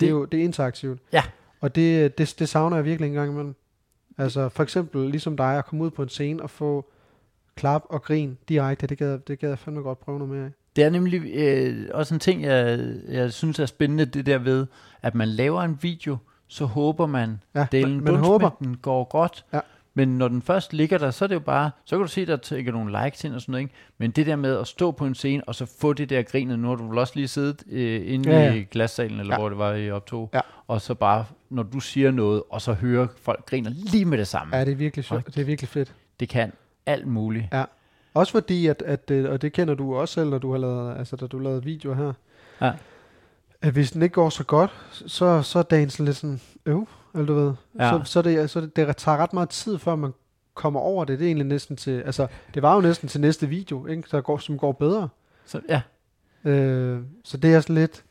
Det- er jo det er interaktivt. Ja. Og det, det, det savner jeg virkelig en gang imellem. Altså for eksempel ligesom dig, at komme ud på en scene og få klap og grin direkte, det gad, det gad jeg fandme godt prøve noget mere af. Det er nemlig øh, også en ting, jeg, jeg synes er spændende, det der ved, at man laver en video, så håber man, Ja, at delen man, man håber. den går godt. Ja. Men når den først ligger der, så er det jo bare, så kan du se, der tækker nogle likes ind og sådan noget, ikke? Men det der med at stå på en scene, og så få det der grinet, nu har du vel også lige siddet øh, inde Ja, ja. i glassalen, eller Ja. hvor det var i optog, Ja. og så bare, når du siger noget, og så hører folk griner lige med det samme. Ja, det er virkelig sjovt. Det er virkelig fedt. Det kan alt muligt. Ja. Også fordi, at, at, øh, og det kender du også selv, når du har lavet, altså, da du lavede videoer her, Ja. at hvis den ikke går så godt, så, så er dagen sådan lidt sådan, øv, eller du ved. Ja. Så, så, det, så det, det tager ret meget tid, før man kommer over det. Det er egentlig næsten til, altså, det var jo næsten til næste video, ikke? Der går, som går bedre. Så, ja. Øh, så det er sådan lidt,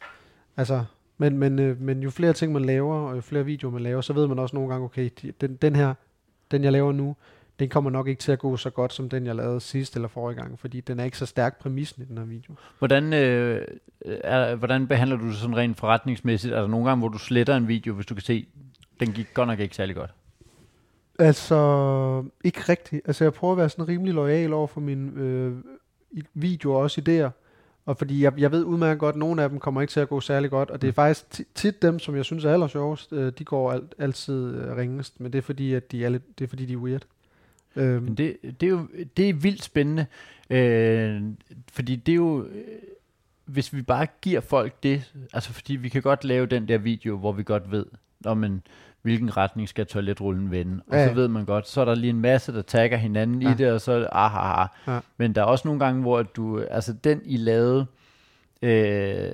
altså, men, men, øh, men jo flere ting man laver, og jo flere videoer man laver, så ved man også nogle gange, okay, de, den, den her, den jeg laver nu, den kommer nok ikke til at gå så godt, som den jeg lavede sidst eller forrige gang, fordi den er ikke så stærk præmissen i den her video. Hvordan, øh, er, hvordan behandler du det sådan rent forretningsmæssigt? Er der nogle gange, hvor du sletter en video, hvis du kan se, den gik godt nok ikke særlig godt? Altså, ikke rigtigt. Altså, jeg prøver at være sådan rimelig lojal over for mine øh, videoer og også idéer. Og fordi jeg, jeg ved udmærket godt, at nogle af dem kommer ikke til at gå særlig godt. Og det er faktisk ti- tit dem, som jeg synes er aller sjovest, øh, de går alt, altid øh, ringest. Men det er fordi, at de er, lidt, det er, fordi, de er weird. Øhm, Men det, det er jo det er vildt spændende, øh, fordi det er jo, øh, hvis vi bare giver folk det, altså fordi vi kan godt lave den der video, hvor vi godt ved, om man, hvilken retning skal toiletrullen vende, og Ja, så ved man godt, så er der lige en masse, der tagger hinanden ja. I det, og så ah, ah, ah. Ja. Men der er også nogle gange, hvor at du, altså den I lavede, øh,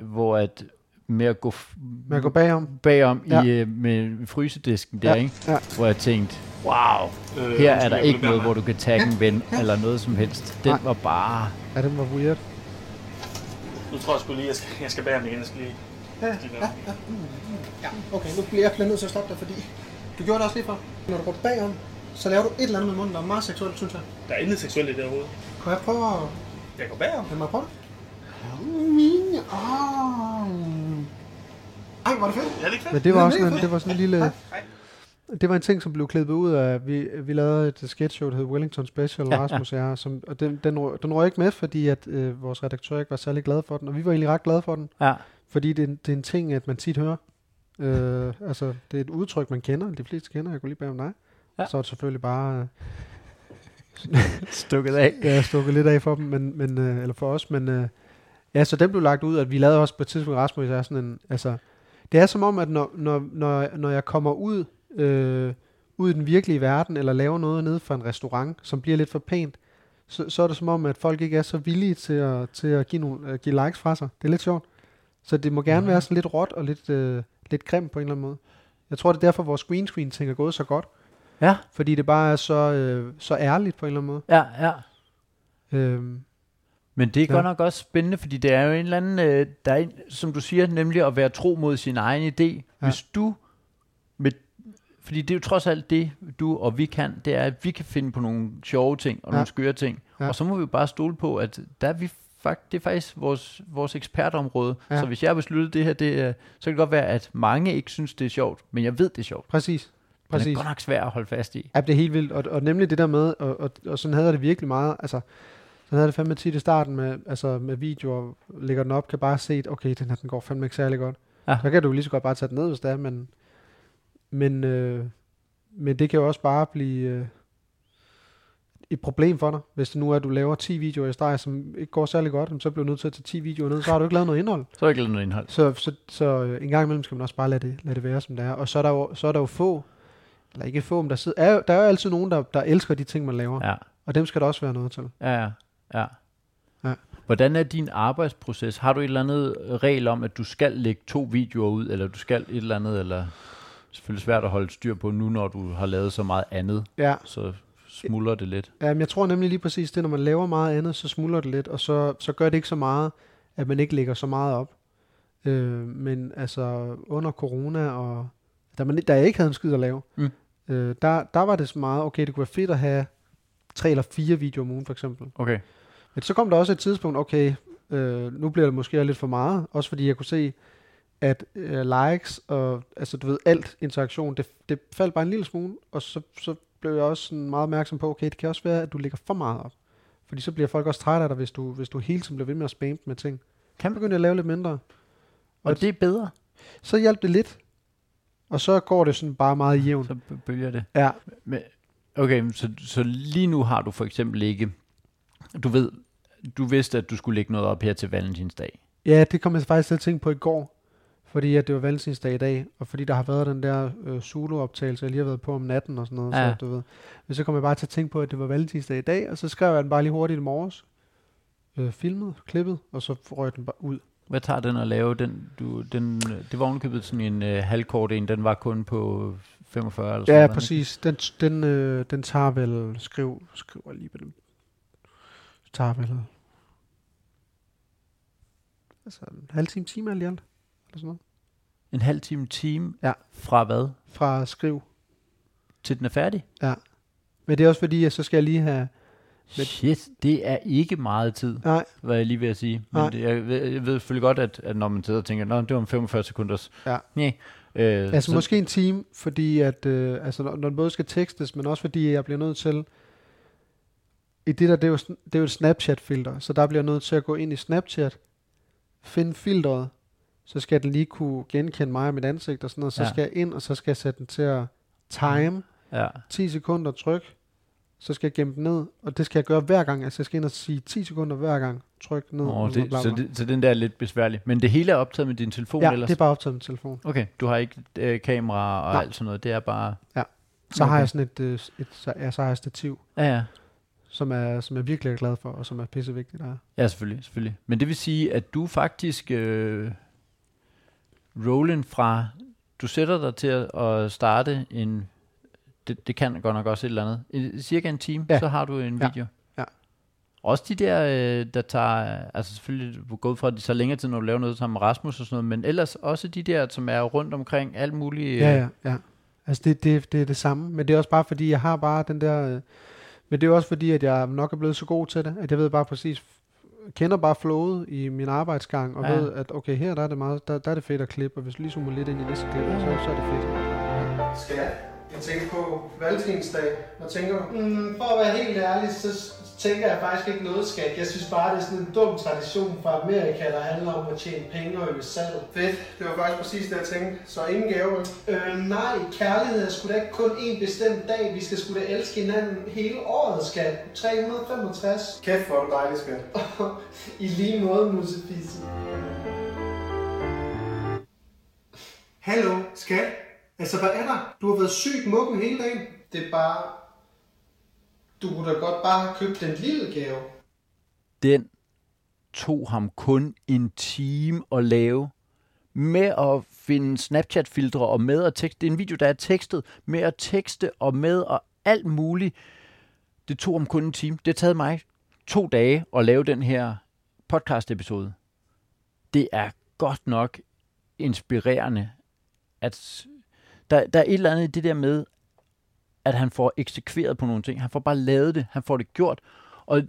hvor at med at gå, f- med at gå bagom. bagom Ja. i, øh, med frysedisken der, Ja, ikke? ja. hvor jeg tænkte, wow, Øh, her er der ikke noget, gerne- hvor du kan tagge en ven, eller noget som helst. Den Nej. var bare... Ja, den var weird. Nu tror jeg sgu lige, jeg skal, jeg skal bære den igen. Jeg skal lige... Ja, ja, Ja, okay, nu bliver jeg bliver nødt til at stoppe dig, fordi du gjorde det også lige før. Når du går bagom, så laver du et eller andet med munden, der er meget seksuelt, synes jeg. Der er intet seksuelt i det overhovedet. Kan jeg prøve at... Jeg går bagom. Kan man prøve det? Mine Ej, var det fedt? Ja, det er fedt. Men det var også sådan, en- det var sådan en lille... Det var en ting, som blev klippet ud af, vi, vi lavede et sketch show, der hed Wellington Special, Ja, ja. Rasmus og jeg, som, og den, den, røg- den røg ikke med, fordi at øh, vores redaktør ikke var særlig glad for den, og vi var egentlig ret glade for den, Ja. Fordi det, er en- det er en ting, at man tit hører. Øh, altså, det er et udtryk, man kender, de fleste kender, jeg kunne lige bage om dig. Ja. Så er det selvfølgelig bare øh, [LAUGHS] Stukket af. ja, stukket lidt af for dem, men, men, øh, eller for os, men øh, ja, så den blev lagt ud, at vi lavede også på et tidspunkt, Rasmus er sådan en, altså, det er som om, at når, når, når, når jeg kommer ud, øh, ud i den virkelige verden, eller laver noget nede fra en restaurant, som bliver lidt for pænt, så, så er det som om, at folk ikke er så villige til at, til at give, nogle, at give likes fra sig. Det er lidt sjovt. Så det må gerne Mhm. være sådan lidt råt og lidt, øh, lidt grimt på en eller anden måde. Jeg tror, det er derfor, vores screen screen ting er gået så godt. Ja, Fordi det bare er så, øh, så ærligt på en eller anden måde. ja, ja. Øhm, Men det er Ja. godt nok også spændende, fordi det er jo en eller anden, øh, der er en, som du siger, nemlig at være tro mod sin egen idé. Ja. Hvis du, med, fordi det er jo trods alt det, du og vi kan, det er, at vi kan finde på nogle sjove ting og ja. Nogle skøre ting. Ja. Og så må vi jo bare stole på, at der er vi fakt, det er faktisk vores, vores ekspertområde. Ja. Så hvis jeg har besluttet det her, det, er- så kan det godt være, at mange ikke synes, det er sjovt, men jeg ved, det er sjovt. præcis. Men det er Præcis. godt nok svært at holde fast i. Ja, det er helt vildt. Og, og nemlig det der med, og, og, og sådan havde jeg det virkelig meget, altså, sådan havde jeg det fandme tit i starten med, altså, med videoer, lægger den op, kan bare se, okay, den her, den går fandme ikke særlig godt. Ja. Så kan du lige så godt bare tage den ned, hvis det er, men, men, øh, men det kan jo også bare blive øh, et problem for dig, hvis det nu er, at du laver 10 videoer i streg, som ikke går særlig godt, så bliver du nødt til at tage 10 videoer ned, så har du ikke lavet noget indhold. Så er der ikke lavet noget indhold. Så, så, så øh, en gang imellem skal man også bare lade det, lade det være, som det er. Og så er der jo, så er der jo få, eller ikke få, men der, sidder, er, der er jo altid nogen, der, der elsker de ting, man laver. Ja. Og dem skal der også være noget til. Ja, ja, ja. Ja. Hvordan er din arbejdsproces? Har du et eller andet regel om, at du skal lægge to videoer ud, eller du skal et eller andet, eller selvfølgelig svært at holde styr på nu, når du har lavet så meget andet, Ja, så smuldrer det lidt. ja men jeg tror nemlig lige præcis det, når man laver meget andet, så smuldrer det lidt, og så, så gør det ikke så meget, at man ikke lægger så meget op. Øh, men altså under corona, og da, man, da jeg ikke havde en skid at lave, Mm. øh, der, der var det så meget, okay, det kunne være fedt at have tre eller fire videoer om ugen, for eksempel. Okay. Men så kom der også et tidspunkt, okay, øh, nu bliver det måske lidt for meget, også fordi jeg kunne se, at øh, likes og altså du ved, alt interaktion, det, det faldt bare en lille smule, og så, så blev jeg også sådan meget opmærksom på, okay, det kan også være, at du lægger for meget op. Fordi så bliver folk også trætte af dig, hvis du, hvis du hele tiden bliver ved med at spamme med ting. Kan begynde at lave lidt mindre. Og det er bedre. Så hjælper det lidt. Og så går det sådan bare meget jævnt. Så bølger det. Ja, Men, okay, så, så lige nu har du for eksempel ikke... Du ved, du vidste, at du skulle lægge noget op her til valentinsdag. Ja, det kom jeg faktisk til at tænke på i går, fordi at det var valentinsdag i dag, og fordi der har været den der øh, solo-optagelse, jeg lige har været på om natten og sådan noget, Ja. så, du ved. Men så kom jeg bare til at tænke på, at det var valentinsdag i dag, og så skrev jeg den bare lige hurtigt i morges, øh, filmet, klippet, og så røg den bare ud. Hvad tager den at lave? Den, du, den, det var ovenkøbet sådan en øh, halvkort en, den var kun på 45 eller sådan Ja, præcis. Den, den, øh, den tager vel, skriv, skriver lige på den, tager vel, altså en halv time, time alt i alt, eller sådan noget. En halv time, time Ja. fra hvad? Fra skriv. Til den er færdig? Men det er også fordi, at så skal jeg lige have, Men- Shit, det er ikke meget tid, nej, hvad jeg lige ved at sige. Men Nej. det, jeg, ved, jeg ved selvfølgelig godt, at, at når man sidder og tænker, Nå, det var om 45 sekunders. Ja. Nej. Øh, Altså måske en time, fordi at, øh, altså når, når det både skal tekstes, men også fordi jeg bliver nødt til, i det der, det er jo, det er jo et Snapchat-filter, så der bliver jeg nødt til at gå ind i Snapchat, finde filteret, så skal den lige kunne genkende mig og mit ansigt og sådan noget, så Ja. skal jeg ind, og så skal jeg sætte den til at time, Ja. 10 sekunder tryk, så skal jeg gemme den ned, og det skal jeg gøre hver gang, altså jeg skal ind og sige 10 sekunder hver gang, tryk ned. Oh, det, så, det, så den der er lidt besværlig. Men det hele er optaget med din telefon ja, ellers? det er bare optaget med telefon. Okay, du har ikke øh, kamera og Nej. alt sådan noget. Det er bare... Så har Okay. jeg sådan et, øh, et så, ja, så har jeg et stativ, Ja, ja. som, er, som jeg virkelig er glad for, og som er pissevigtigt. Der. Ja, selvfølgelig, selvfølgelig. Men det vil sige, at du faktisk øh, rollen fra, du sætter dig til at, at starte en, det, det kan godt nok også et eller andet, en, cirka en time, ja. Så har du en Ja. video. Ja. Også de der, øh, der tager, altså selvfølgelig du gået fra, at de tager længere tid, når du laver noget sammen med Rasmus og sådan noget, men ellers også de der, som er rundt omkring alt muligt. Ja, ja, ja. Altså det, det, det er det samme, men det er også bare fordi, jeg har bare den der... Øh, men det er også fordi, at jeg nok er blevet så god til det, at jeg ved bare præcis, kender bare flowet i min arbejdsgang, og Ja. ja. ved, at okay, her der er det, meget, der, der er det fedt at klippe, og hvis du lige zoomer lidt ind i næste klip, så, så er det fedt. Skal jeg? Jeg tænker på valentinsdag. Hvad tænker du? Mm, for at være helt ærlig, så tænker jeg faktisk ikke noget skat. Jeg synes bare, det er sådan en dum tradition fra Amerika, der handler om at tjene penge og øge salg. Fedt. Det var faktisk præcis det, jeg tænkte. Så ingen gave? Øh, nej, kærlighed er sgu da ikke kun én bestemt dag. Vi skal sgu da elske hinanden hele året, skat. 365. Kæft, hvor er du dejlig, skat. [LAUGHS] I lige måde, musefisse. Hallo, skat. Altså, hvad er der? Du har været sygt muggen hele dagen. Det er bare... Du kunne da godt bare have købt en lille gave. den tog ham kun en time at lave med at finde Snapchat-filtre og med at tekste. Det er en video, der er tekstet med at tekste og med og alt muligt. Det tog ham kun en time. Det har taget mig to dage at lave den her podcast-episode. Det er godt nok inspirerende, at der, der er et eller andet i det der med, at han får eksekveret på nogle ting. Han får bare lavet det. Han får det gjort. Og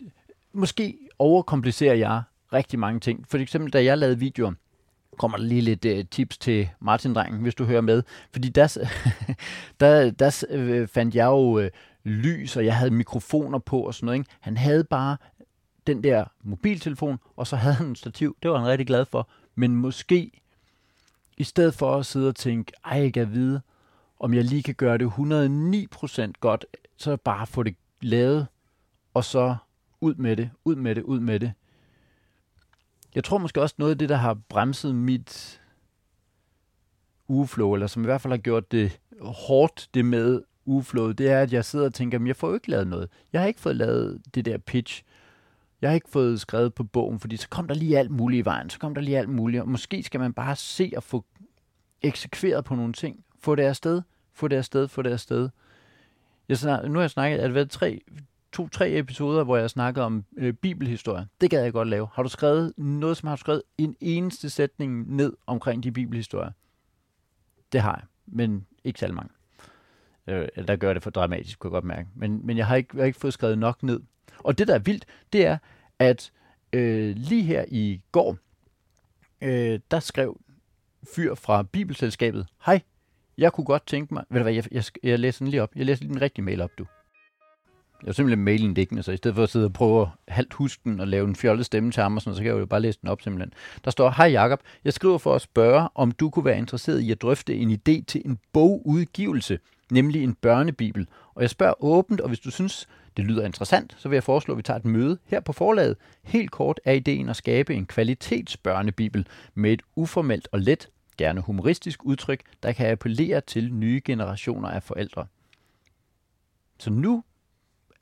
måske overkomplicerer jeg rigtig mange ting. For eksempel, da jeg lavede videoer, kommer der lige lidt uh, tips til Martin Drengen, hvis du hører med. Fordi der, s- [LAUGHS] der, der øh, fandt jeg jo øh, lys, og jeg havde mikrofoner på og sådan noget. Ikke? Han havde bare den der mobiltelefon, og så havde han en stativ. Det var han rigtig glad for. Men måske, i stedet for at sidde og tænke, ej, jeg kan vide, om jeg lige kan gøre det 109% godt, så bare få det lavet, og så ud med det, ud med det, ud med det. Jeg tror måske også noget af det, der har bremset mit ugeflow, eller som i hvert fald har gjort det hårdt, det med ugeflowet, det er, at jeg sidder og tænker, at jeg får jo ikke lavet noget. Jeg har ikke fået lavet det der pitch. Jeg har ikke fået skrevet på bogen, fordi så kom der lige alt muligt i vejen. Så kom der lige alt muligt. Og måske skal man bare se og få eksekveret på nogle ting. Få det afsted, få det afsted, få det afsted. Jeg snak, nu har jeg snakket, at været tre, to-tre episoder, hvor jeg snakkede om øh, bibelhistorie. Det gad jeg godt lave. Har du skrevet noget, som har du skrevet en eneste sætning ned omkring de bibelhistorier? Det har jeg, men ikke særlig mange. Øh, eller der gør det for dramatisk, kunne jeg godt mærke. Men, men jeg, har ikke, jeg har ikke fået skrevet nok ned. Og det, der er vildt, det er, at øh, lige her i går, øh, der skrev fyr fra Bibelselskabet. Hej, jeg kunne godt tænke mig... Ved du hvad, jeg, jeg, jeg læser den lige op. Jeg læser lige den rigtige mail op, du. Jeg har simpelthen mailen liggende, så i stedet for at sidde og prøve at halvt huske den og lave en fjollet stemme til ham, og sådan, så kan jeg jo bare læse den op simpelthen. Der står, Hej Jakob, jeg skriver for at spørge, om du kunne være interesseret i at drøfte en idé til en bogudgivelse, nemlig en børnebibel. Og jeg spørger åbent, og hvis du synes, det lyder interessant, så vil jeg foreslå, at vi tager et møde her på forlaget. Helt kort er ideen at skabe en kvalitetsbørnebibel med et uformelt og let, gerne humoristisk udtryk, der kan appellere til nye generationer af forældre. Så nu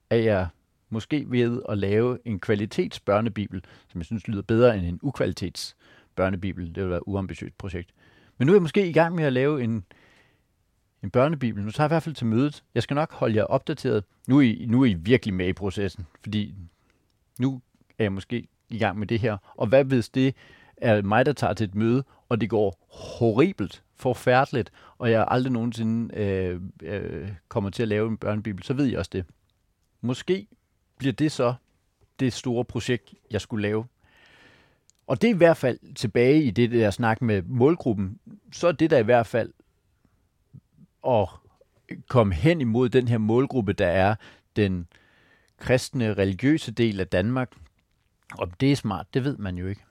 er jeg måske ved at lave en kvalitetsbørnebibel, som jeg synes lyder bedre end en ukvalitets børnebibel. Det vil være et uambitiøst projekt. Men nu er jeg måske i gang med at lave en, en børnebibel. Nu tager jeg i hvert fald til mødet. Jeg skal nok holde jer opdateret. Nu er I, nu er I virkelig med i processen, fordi nu er jeg måske i gang med det her. Og hvad hvis det er mig, der tager til et møde, og det går horribelt, forfærdeligt, og jeg aldrig nogensinde øh, øh, kommer til at lave en børnebibel, så ved jeg også det. Måske bliver det så det store projekt, jeg skulle lave. Og det er i hvert fald tilbage i det der snak med målgruppen, så er det der i hvert fald at komme hen imod den her målgruppe, der er den kristne, religiøse del af Danmark. Og det er smart, det ved man jo ikke.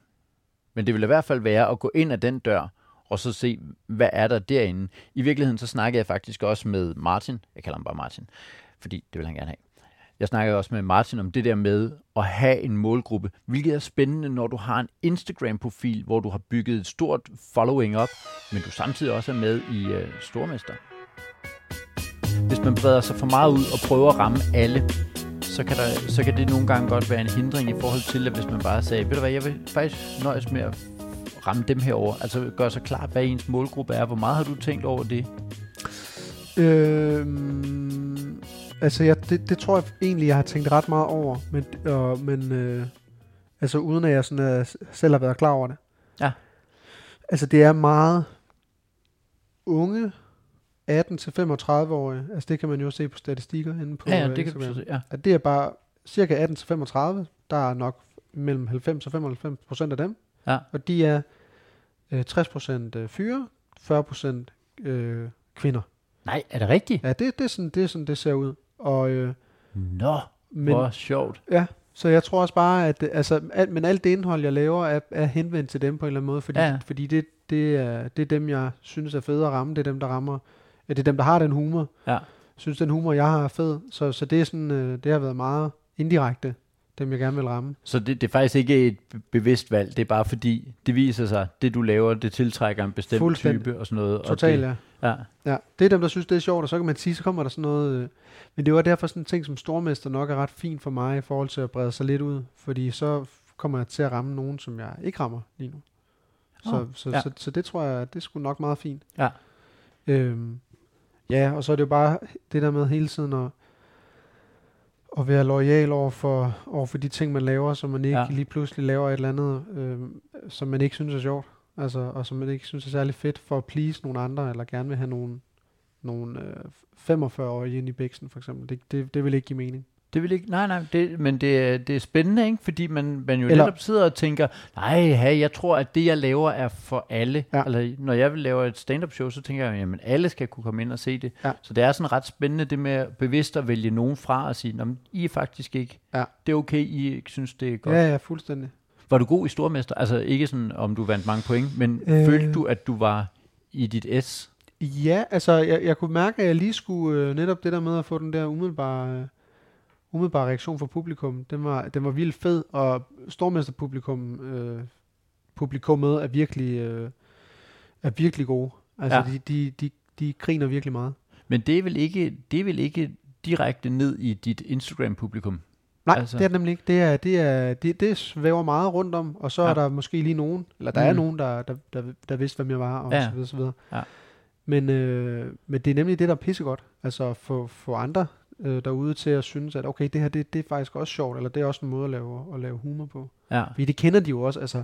Men det vil i hvert fald være at gå ind ad den dør, og så se, hvad er der derinde. I virkeligheden så snakkede jeg faktisk også med Martin, jeg kalder ham bare Martin, fordi det vil han gerne have. Jeg snakkede også med Martin om det der med at have en målgruppe, hvilket er spændende, når du har en Instagram-profil, hvor du har bygget et stort following op, men du samtidig også er med i uh, Stormester. Hvis man breder sig for meget ud og prøver at ramme alle, så kan, der, så kan det nogle gange godt være en hindring i forhold til, at hvis man bare sagde, ved du hvad, jeg vil faktisk nøjes med at ramme dem herover. Altså gøre sig klart, hvad ens målgruppe er. Hvor meget har du tænkt over det? Øhm, altså, jeg, det, det tror jeg egentlig, jeg har tænkt ret meget over. Men, øh, men øh, altså, uden at jeg sådan, øh, selv har været klar over det. Ja. Altså, det er meget unge 18-35-årige. Altså, det kan man jo se på statistikker inde på Ja, ja øh, det kan du Instagram. se. Ja. At det er bare cirka 18-35. Der er nok mellem 90 og 95 procent af dem. Ja. Og de er øh, 60 procent øh, fyre, 40 procent øh, kvinder. Nej, er det rigtigt? Ja, det, det, er sådan, det er sådan, det ser ud. Og, øh, Nå, men, hvor sjovt. ja, så jeg tror også bare, at det- altså, alt, men alt det indhold, jeg laver, er, er henvendt til dem på en eller anden måde, fordi, ja. fordi det, det, er, det er dem, jeg synes er fede at ramme. Det er dem, der rammer. Ja, det er dem, der har den humor. Ja. Synes, den humor, jeg har, er fed. Så, så det, er sådan, øh, det har været meget indirekte, dem jeg gerne vil ramme. Så det, det er faktisk ikke et be- bevidst valg, det er bare fordi, det viser sig, det du laver, det tiltrækker en bestemt type og sådan noget. Totalt, ja. ja. Ja, det er dem, der synes, det er sjovt, og så kan man sige, så kommer der sådan noget... Øh, men det var derfor sådan en ting som stormester nok er ret fint for mig i forhold til at brede sig lidt ud, fordi så kommer jeg til at ramme nogen, som jeg ikke rammer lige nu. Så, Åh, så, ja. ja. så, så det tror jeg, det sgu nok meget fint. Ja. Øhm, ja, og så er det jo bare det der med hele tiden at, at være lojal over for, over for de ting, man laver, så man ikke Ja. lige pludselig laver et eller andet, øhm, som man ikke synes er sjovt. Altså, og som man ikke synes er særlig fedt for at please nogle andre, eller gerne vil have nogle, nogle øh, 45-årige ind i bæksen, for eksempel. Det, det, det vil ikke give mening. Det vil ikke, nej, nej, det, men det, er- det er spændende, ikke? fordi man, man jo Eller- netop sidder og tænker, nej, hey, jeg tror, at det, jeg laver, er for alle. Ja. Eller, når jeg vil lave et stand-up show, så tænker jeg, jamen alle skal kunne komme ind og se det. Ja. Så det er sådan ret spændende, det med bevidst at vælge nogen fra og sige, "Nå, men I er faktisk ikke, Ja. det er okay, I ikke synes, det er godt. Ja, ja, fuldstændig. Var du god i stormester? Altså ikke sådan, om du vandt mange point, men. Øh. følte du, at du var i dit S? Ja, altså, jeg, jeg kunne mærke, at jeg lige skulle øh, netop det der med at få den der umiddelbare, øh, umiddelbare reaktion fra publikum. Den var, den var vildt fed, og stormesterpublikum, øh, publikummet er virkelig, øh, er virkelig gode. Altså, Ja. de, de, de, de griner virkelig meget. Men det er vel ikke, det er vel ikke direkte ned i dit Instagram-publikum? Nej, Altså- det er det nemlig ikke. Det, er, det, er, det, det svæver meget rundt om, og så Ja. er der måske lige nogen, eller der Mm. er nogen, der, der, der, der vidste, hvem jeg var, og Ja. ja. så videre, så videre. Ja. Men, øh, men det er nemlig det, der er pissegodt. Altså få, få andre øh, derude til at synes, at okay, det her det, det er faktisk også sjovt, eller det er også en måde at lave, at lave humor på. Ja. Fordi det kender de jo også. Altså,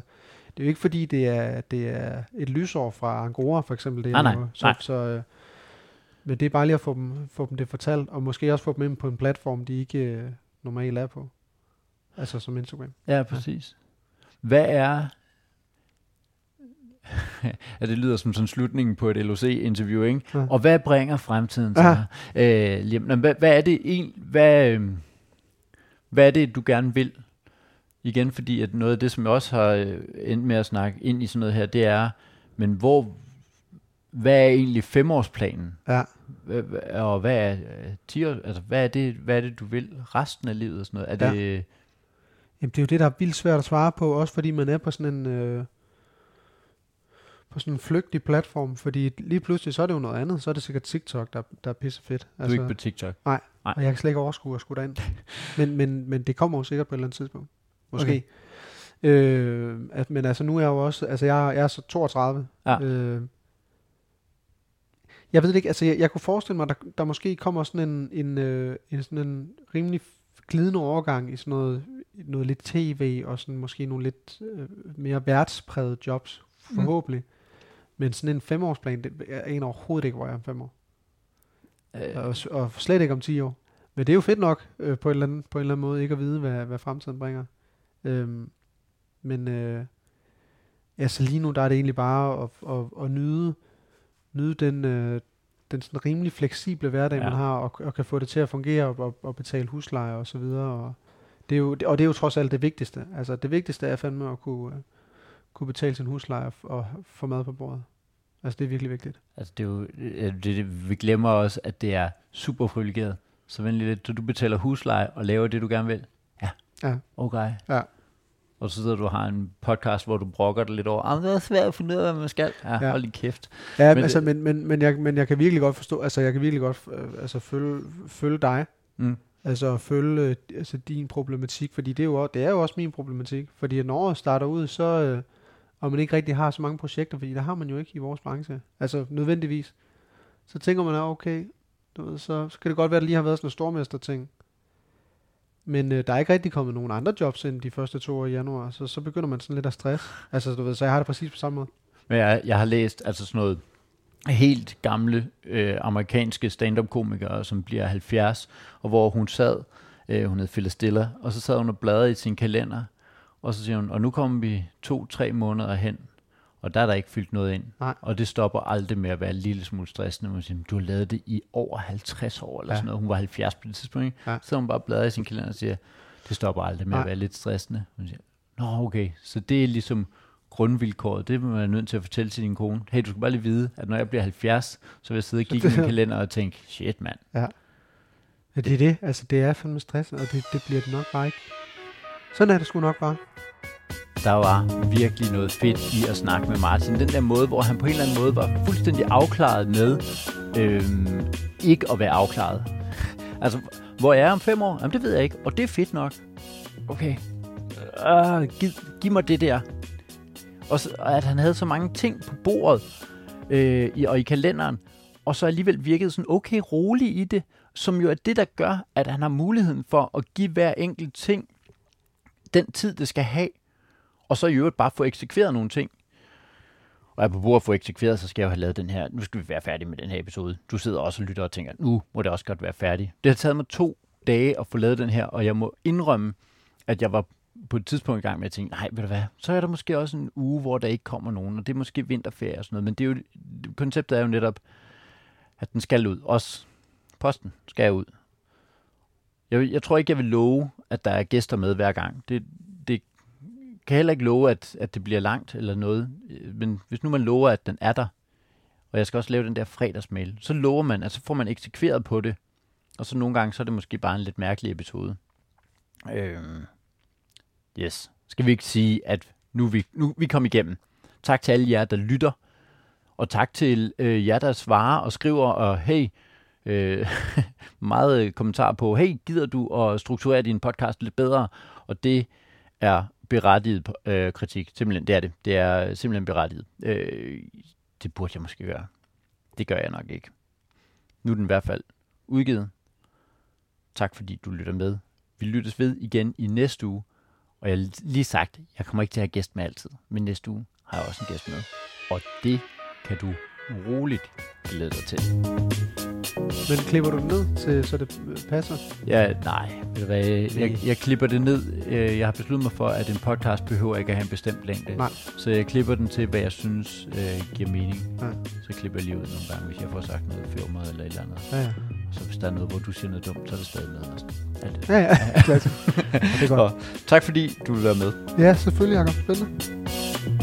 det er jo ikke fordi, det er, det er et lysår fra Angora, for eksempel. Det jeg nej, laver. Så, nej. så, øh, men det er bare lige at få dem, få dem det fortalt, og måske også få dem ind på en platform, de ikke øh, normalt er på. Altså som Instagram. Ja, præcis. Hvad er... [LAUGHS] at det lyder som sådan slutningen på et LOC-interview, ikke? Ja. Og hvad bringer fremtiden til Ja. dig? Øh, hvad, hvad er det en, hvad, øh, hvad er det, du gerne vil? Igen, fordi at noget af det, som jeg også har øh, endt med at snakke ind i sådan noget her, det er, men hvor, hvad er egentlig femårsplanen? Ja. Hva- Og hvad er, øh, 10 år, altså, hvad er, det, hvad er det, du vil resten af livet? Og sådan noget? Er Ja. det, Jamen, det er jo det, der er vildt svært at svare på, også fordi man er på sådan en... Øh, på sådan en flygtig platform, fordi lige pludselig, så er det jo noget andet. Så er det sikkert TikTok, der, der er pisse fedt. du er ikke på TikTok? Nej. Og jeg kan slet ikke overskue at skulle derind. [LAUGHS] men, men, men det kommer jo sikkert på et eller andet tidspunkt. Måske. Okay. Øh, at, men altså nu er jeg jo også, altså jeg, jeg er så 32. Ja. Øh, jeg ved det ikke, altså jeg, jeg kunne forestille mig, der, der måske kommer sådan en, en, øh, en, sådan en rimelig glidende overgang i sådan noget, noget lidt tv, og sådan måske nogle lidt øh, mere værtsprægede jobs, forhåbentlig. Mm. Men sådan en femårsplan, det er en overhovedet ikke, hvor jeg er om fem år. Øh, Og, og slet ikke om 10 år. Men det er jo fedt nok øh, på, en eller anden, på en eller anden måde, ikke at vide, hvad, hvad fremtiden bringer. Øhm, men øh, altså lige nu, der er det egentlig bare at, at, at nyde, nyde den, øh, den sådan rimelig fleksible hverdag, Ja. ja. man har, og, og kan få det til at fungere, og, og, og betale husleje og så videre. Og det, er jo, og det er jo trods alt det vigtigste. Altså det vigtigste er fandme at kunne, øh, kunne betale sin husleje og, få mad på bordet. Altså det er virkelig vigtigt. Altså, det er jo, det, det, vi glemmer også, at det er super privilegeret. Så venlig lidt, du betaler husleje og laver det, du gerne vil. Ja. Ja. Okay. Ja. Og så sidder du og har en podcast, hvor du brokker dig lidt over, ah, det er svært at finde ud af, hvad man skal. Ja, ja. Hold lige kæft. Ja, Men altså, men, men, men, jeg, men jeg kan virkelig godt forstå, altså jeg kan virkelig godt øh, altså, følge, følge dig, Mm. altså følge øh, altså, din problematik, fordi det er, jo, også- det er jo også min problematik, fordi når året starter ud, så, øh, og man ikke rigtig har så mange projekter, fordi der har man jo ikke i vores branche, altså nødvendigvis, så tænker man, ah, okay, du ved, så, så kan det godt være, at der lige har været sådan en stormester ting, men øh, der er ikke rigtig kommet nogen andre jobs ind de første to år i januar, så, så begynder man sådan lidt at stress. Altså, du ved, så jeg har det præcis på samme måde. Men jeg, jeg har læst altså sådan noget helt gamle øh, amerikanske stand-up-komikere, som bliver 70, og hvor hun sad, øh, hun hed Phyllis Diller, og så sad hun og bladrede i sin kalender, og så siger hun, og nu kommer vi to-tre måneder hen, og der er der ikke fyldt noget ind. Nej. Og det stopper aldrig med at være en lille smule stressende. Man siger, du har lavet det i over 50 år, eller Ja. ja. sådan noget. Hun var 70 på det tidspunkt. Ikke? Ja. Så hun bare bladrer i sin kalender og siger, det stopper aldrig med Nej. at være lidt stressende. Man siger, Nå, okay. Så det er ligesom grundvilkåret. Det er man nødt til at fortælle til din kone. Hey, du skal bare lige vide, at når jeg bliver 70, så vil jeg sidde og kigge i min kalender og tænke, shit mand. Ja, det er det. Altså, det er fandme stressende, og det, det bliver det nok bare ikke. Sådan er det sgu nok bare. Der var virkelig noget fedt i at snakke med Martin. Den der måde, hvor han på en eller anden måde var fuldstændig afklaret med øhm, ikke at være afklaret. altså, hvor er om fem år? Jamen, det ved jeg ikke, og det er fedt nok. Okay. Øh, giv, giv mig det der. Og, så, og at han havde så mange ting på bordet øh, i, og i kalenderen, og så alligevel virkede sådan okay rolig i det, som jo er det, der gør, at han har muligheden for at give hver enkelt ting den tid, det skal have, og så i øvrigt bare få eksekveret nogle ting. Og apropos at få eksekveret, så skal jeg jo have lavet den her, nu skal vi være færdige med den her episode. Du sidder også og lytter og tænker, nu må det også godt være færdig. Det har taget mig to dage at få lavet den her, og jeg må indrømme, at jeg var på et tidspunkt i gang med at tænke, nej, ved du hvad, så er der måske også en uge, hvor der ikke kommer nogen, og det er måske vinterferie og sådan noget, men det er jo, konceptet er jo netop, at den skal ud. Også posten skal ud. Jeg, jeg tror ikke, jeg vil love, at der er gæster med hver gang. Det, det kan heller ikke love, at, at det bliver langt eller noget. Øh, men hvis nu man lover, at den er der, og jeg skal også lave den der fredagsmail, så lover man, at så får man eksekveret på det. Og så nogle gange, så er det måske bare en lidt mærkelig episode. Øh, yes. Skal vi ikke sige, at nu vi, nu vi kom igennem. Tak til alle jer, der lytter. Og tak til øh, jer, der svarer og skriver, og hey, øh, [LAUGHS] meget øh, kommentar på, hey, gider du at strukturere din podcast lidt bedre? Og det er berettiget øh, kritik. Simpelthen, det er det. Det er simpelthen berettiget. Øh, det burde jeg måske gøre. Det gør jeg nok ikke. Nu er den i hvert fald udgivet. Tak fordi du lytter med. Vi lyttes ved igen i næste uge. Og jeg har lige sagt, jeg kommer ikke til at have gæst med altid. Men næste uge har jeg også en gæst med. Og det kan du roligt glæde dig til. Men klipper du den ned, til, så det passer? Ja, nej, jeg, jeg, klipper det ned. Øh, Jeg har besluttet mig for, at en podcast behøver ikke at have en bestemt længde. Nej. Så jeg klipper den til, hvad jeg synes øh, giver mening. Ja. Så klipper jeg lige ud nogle gange, hvis jeg får sagt noget fjumret eller et eller andet. Ja, ja. Så hvis der er noget, hvor du siger noget dumt, så er det stadig med. og sådan. Alt det. Ja, ja. Klasse. Det er godt. [LAUGHS] Og tak fordi du vil være med. Ja, selvfølgelig, Jacob. Spændende.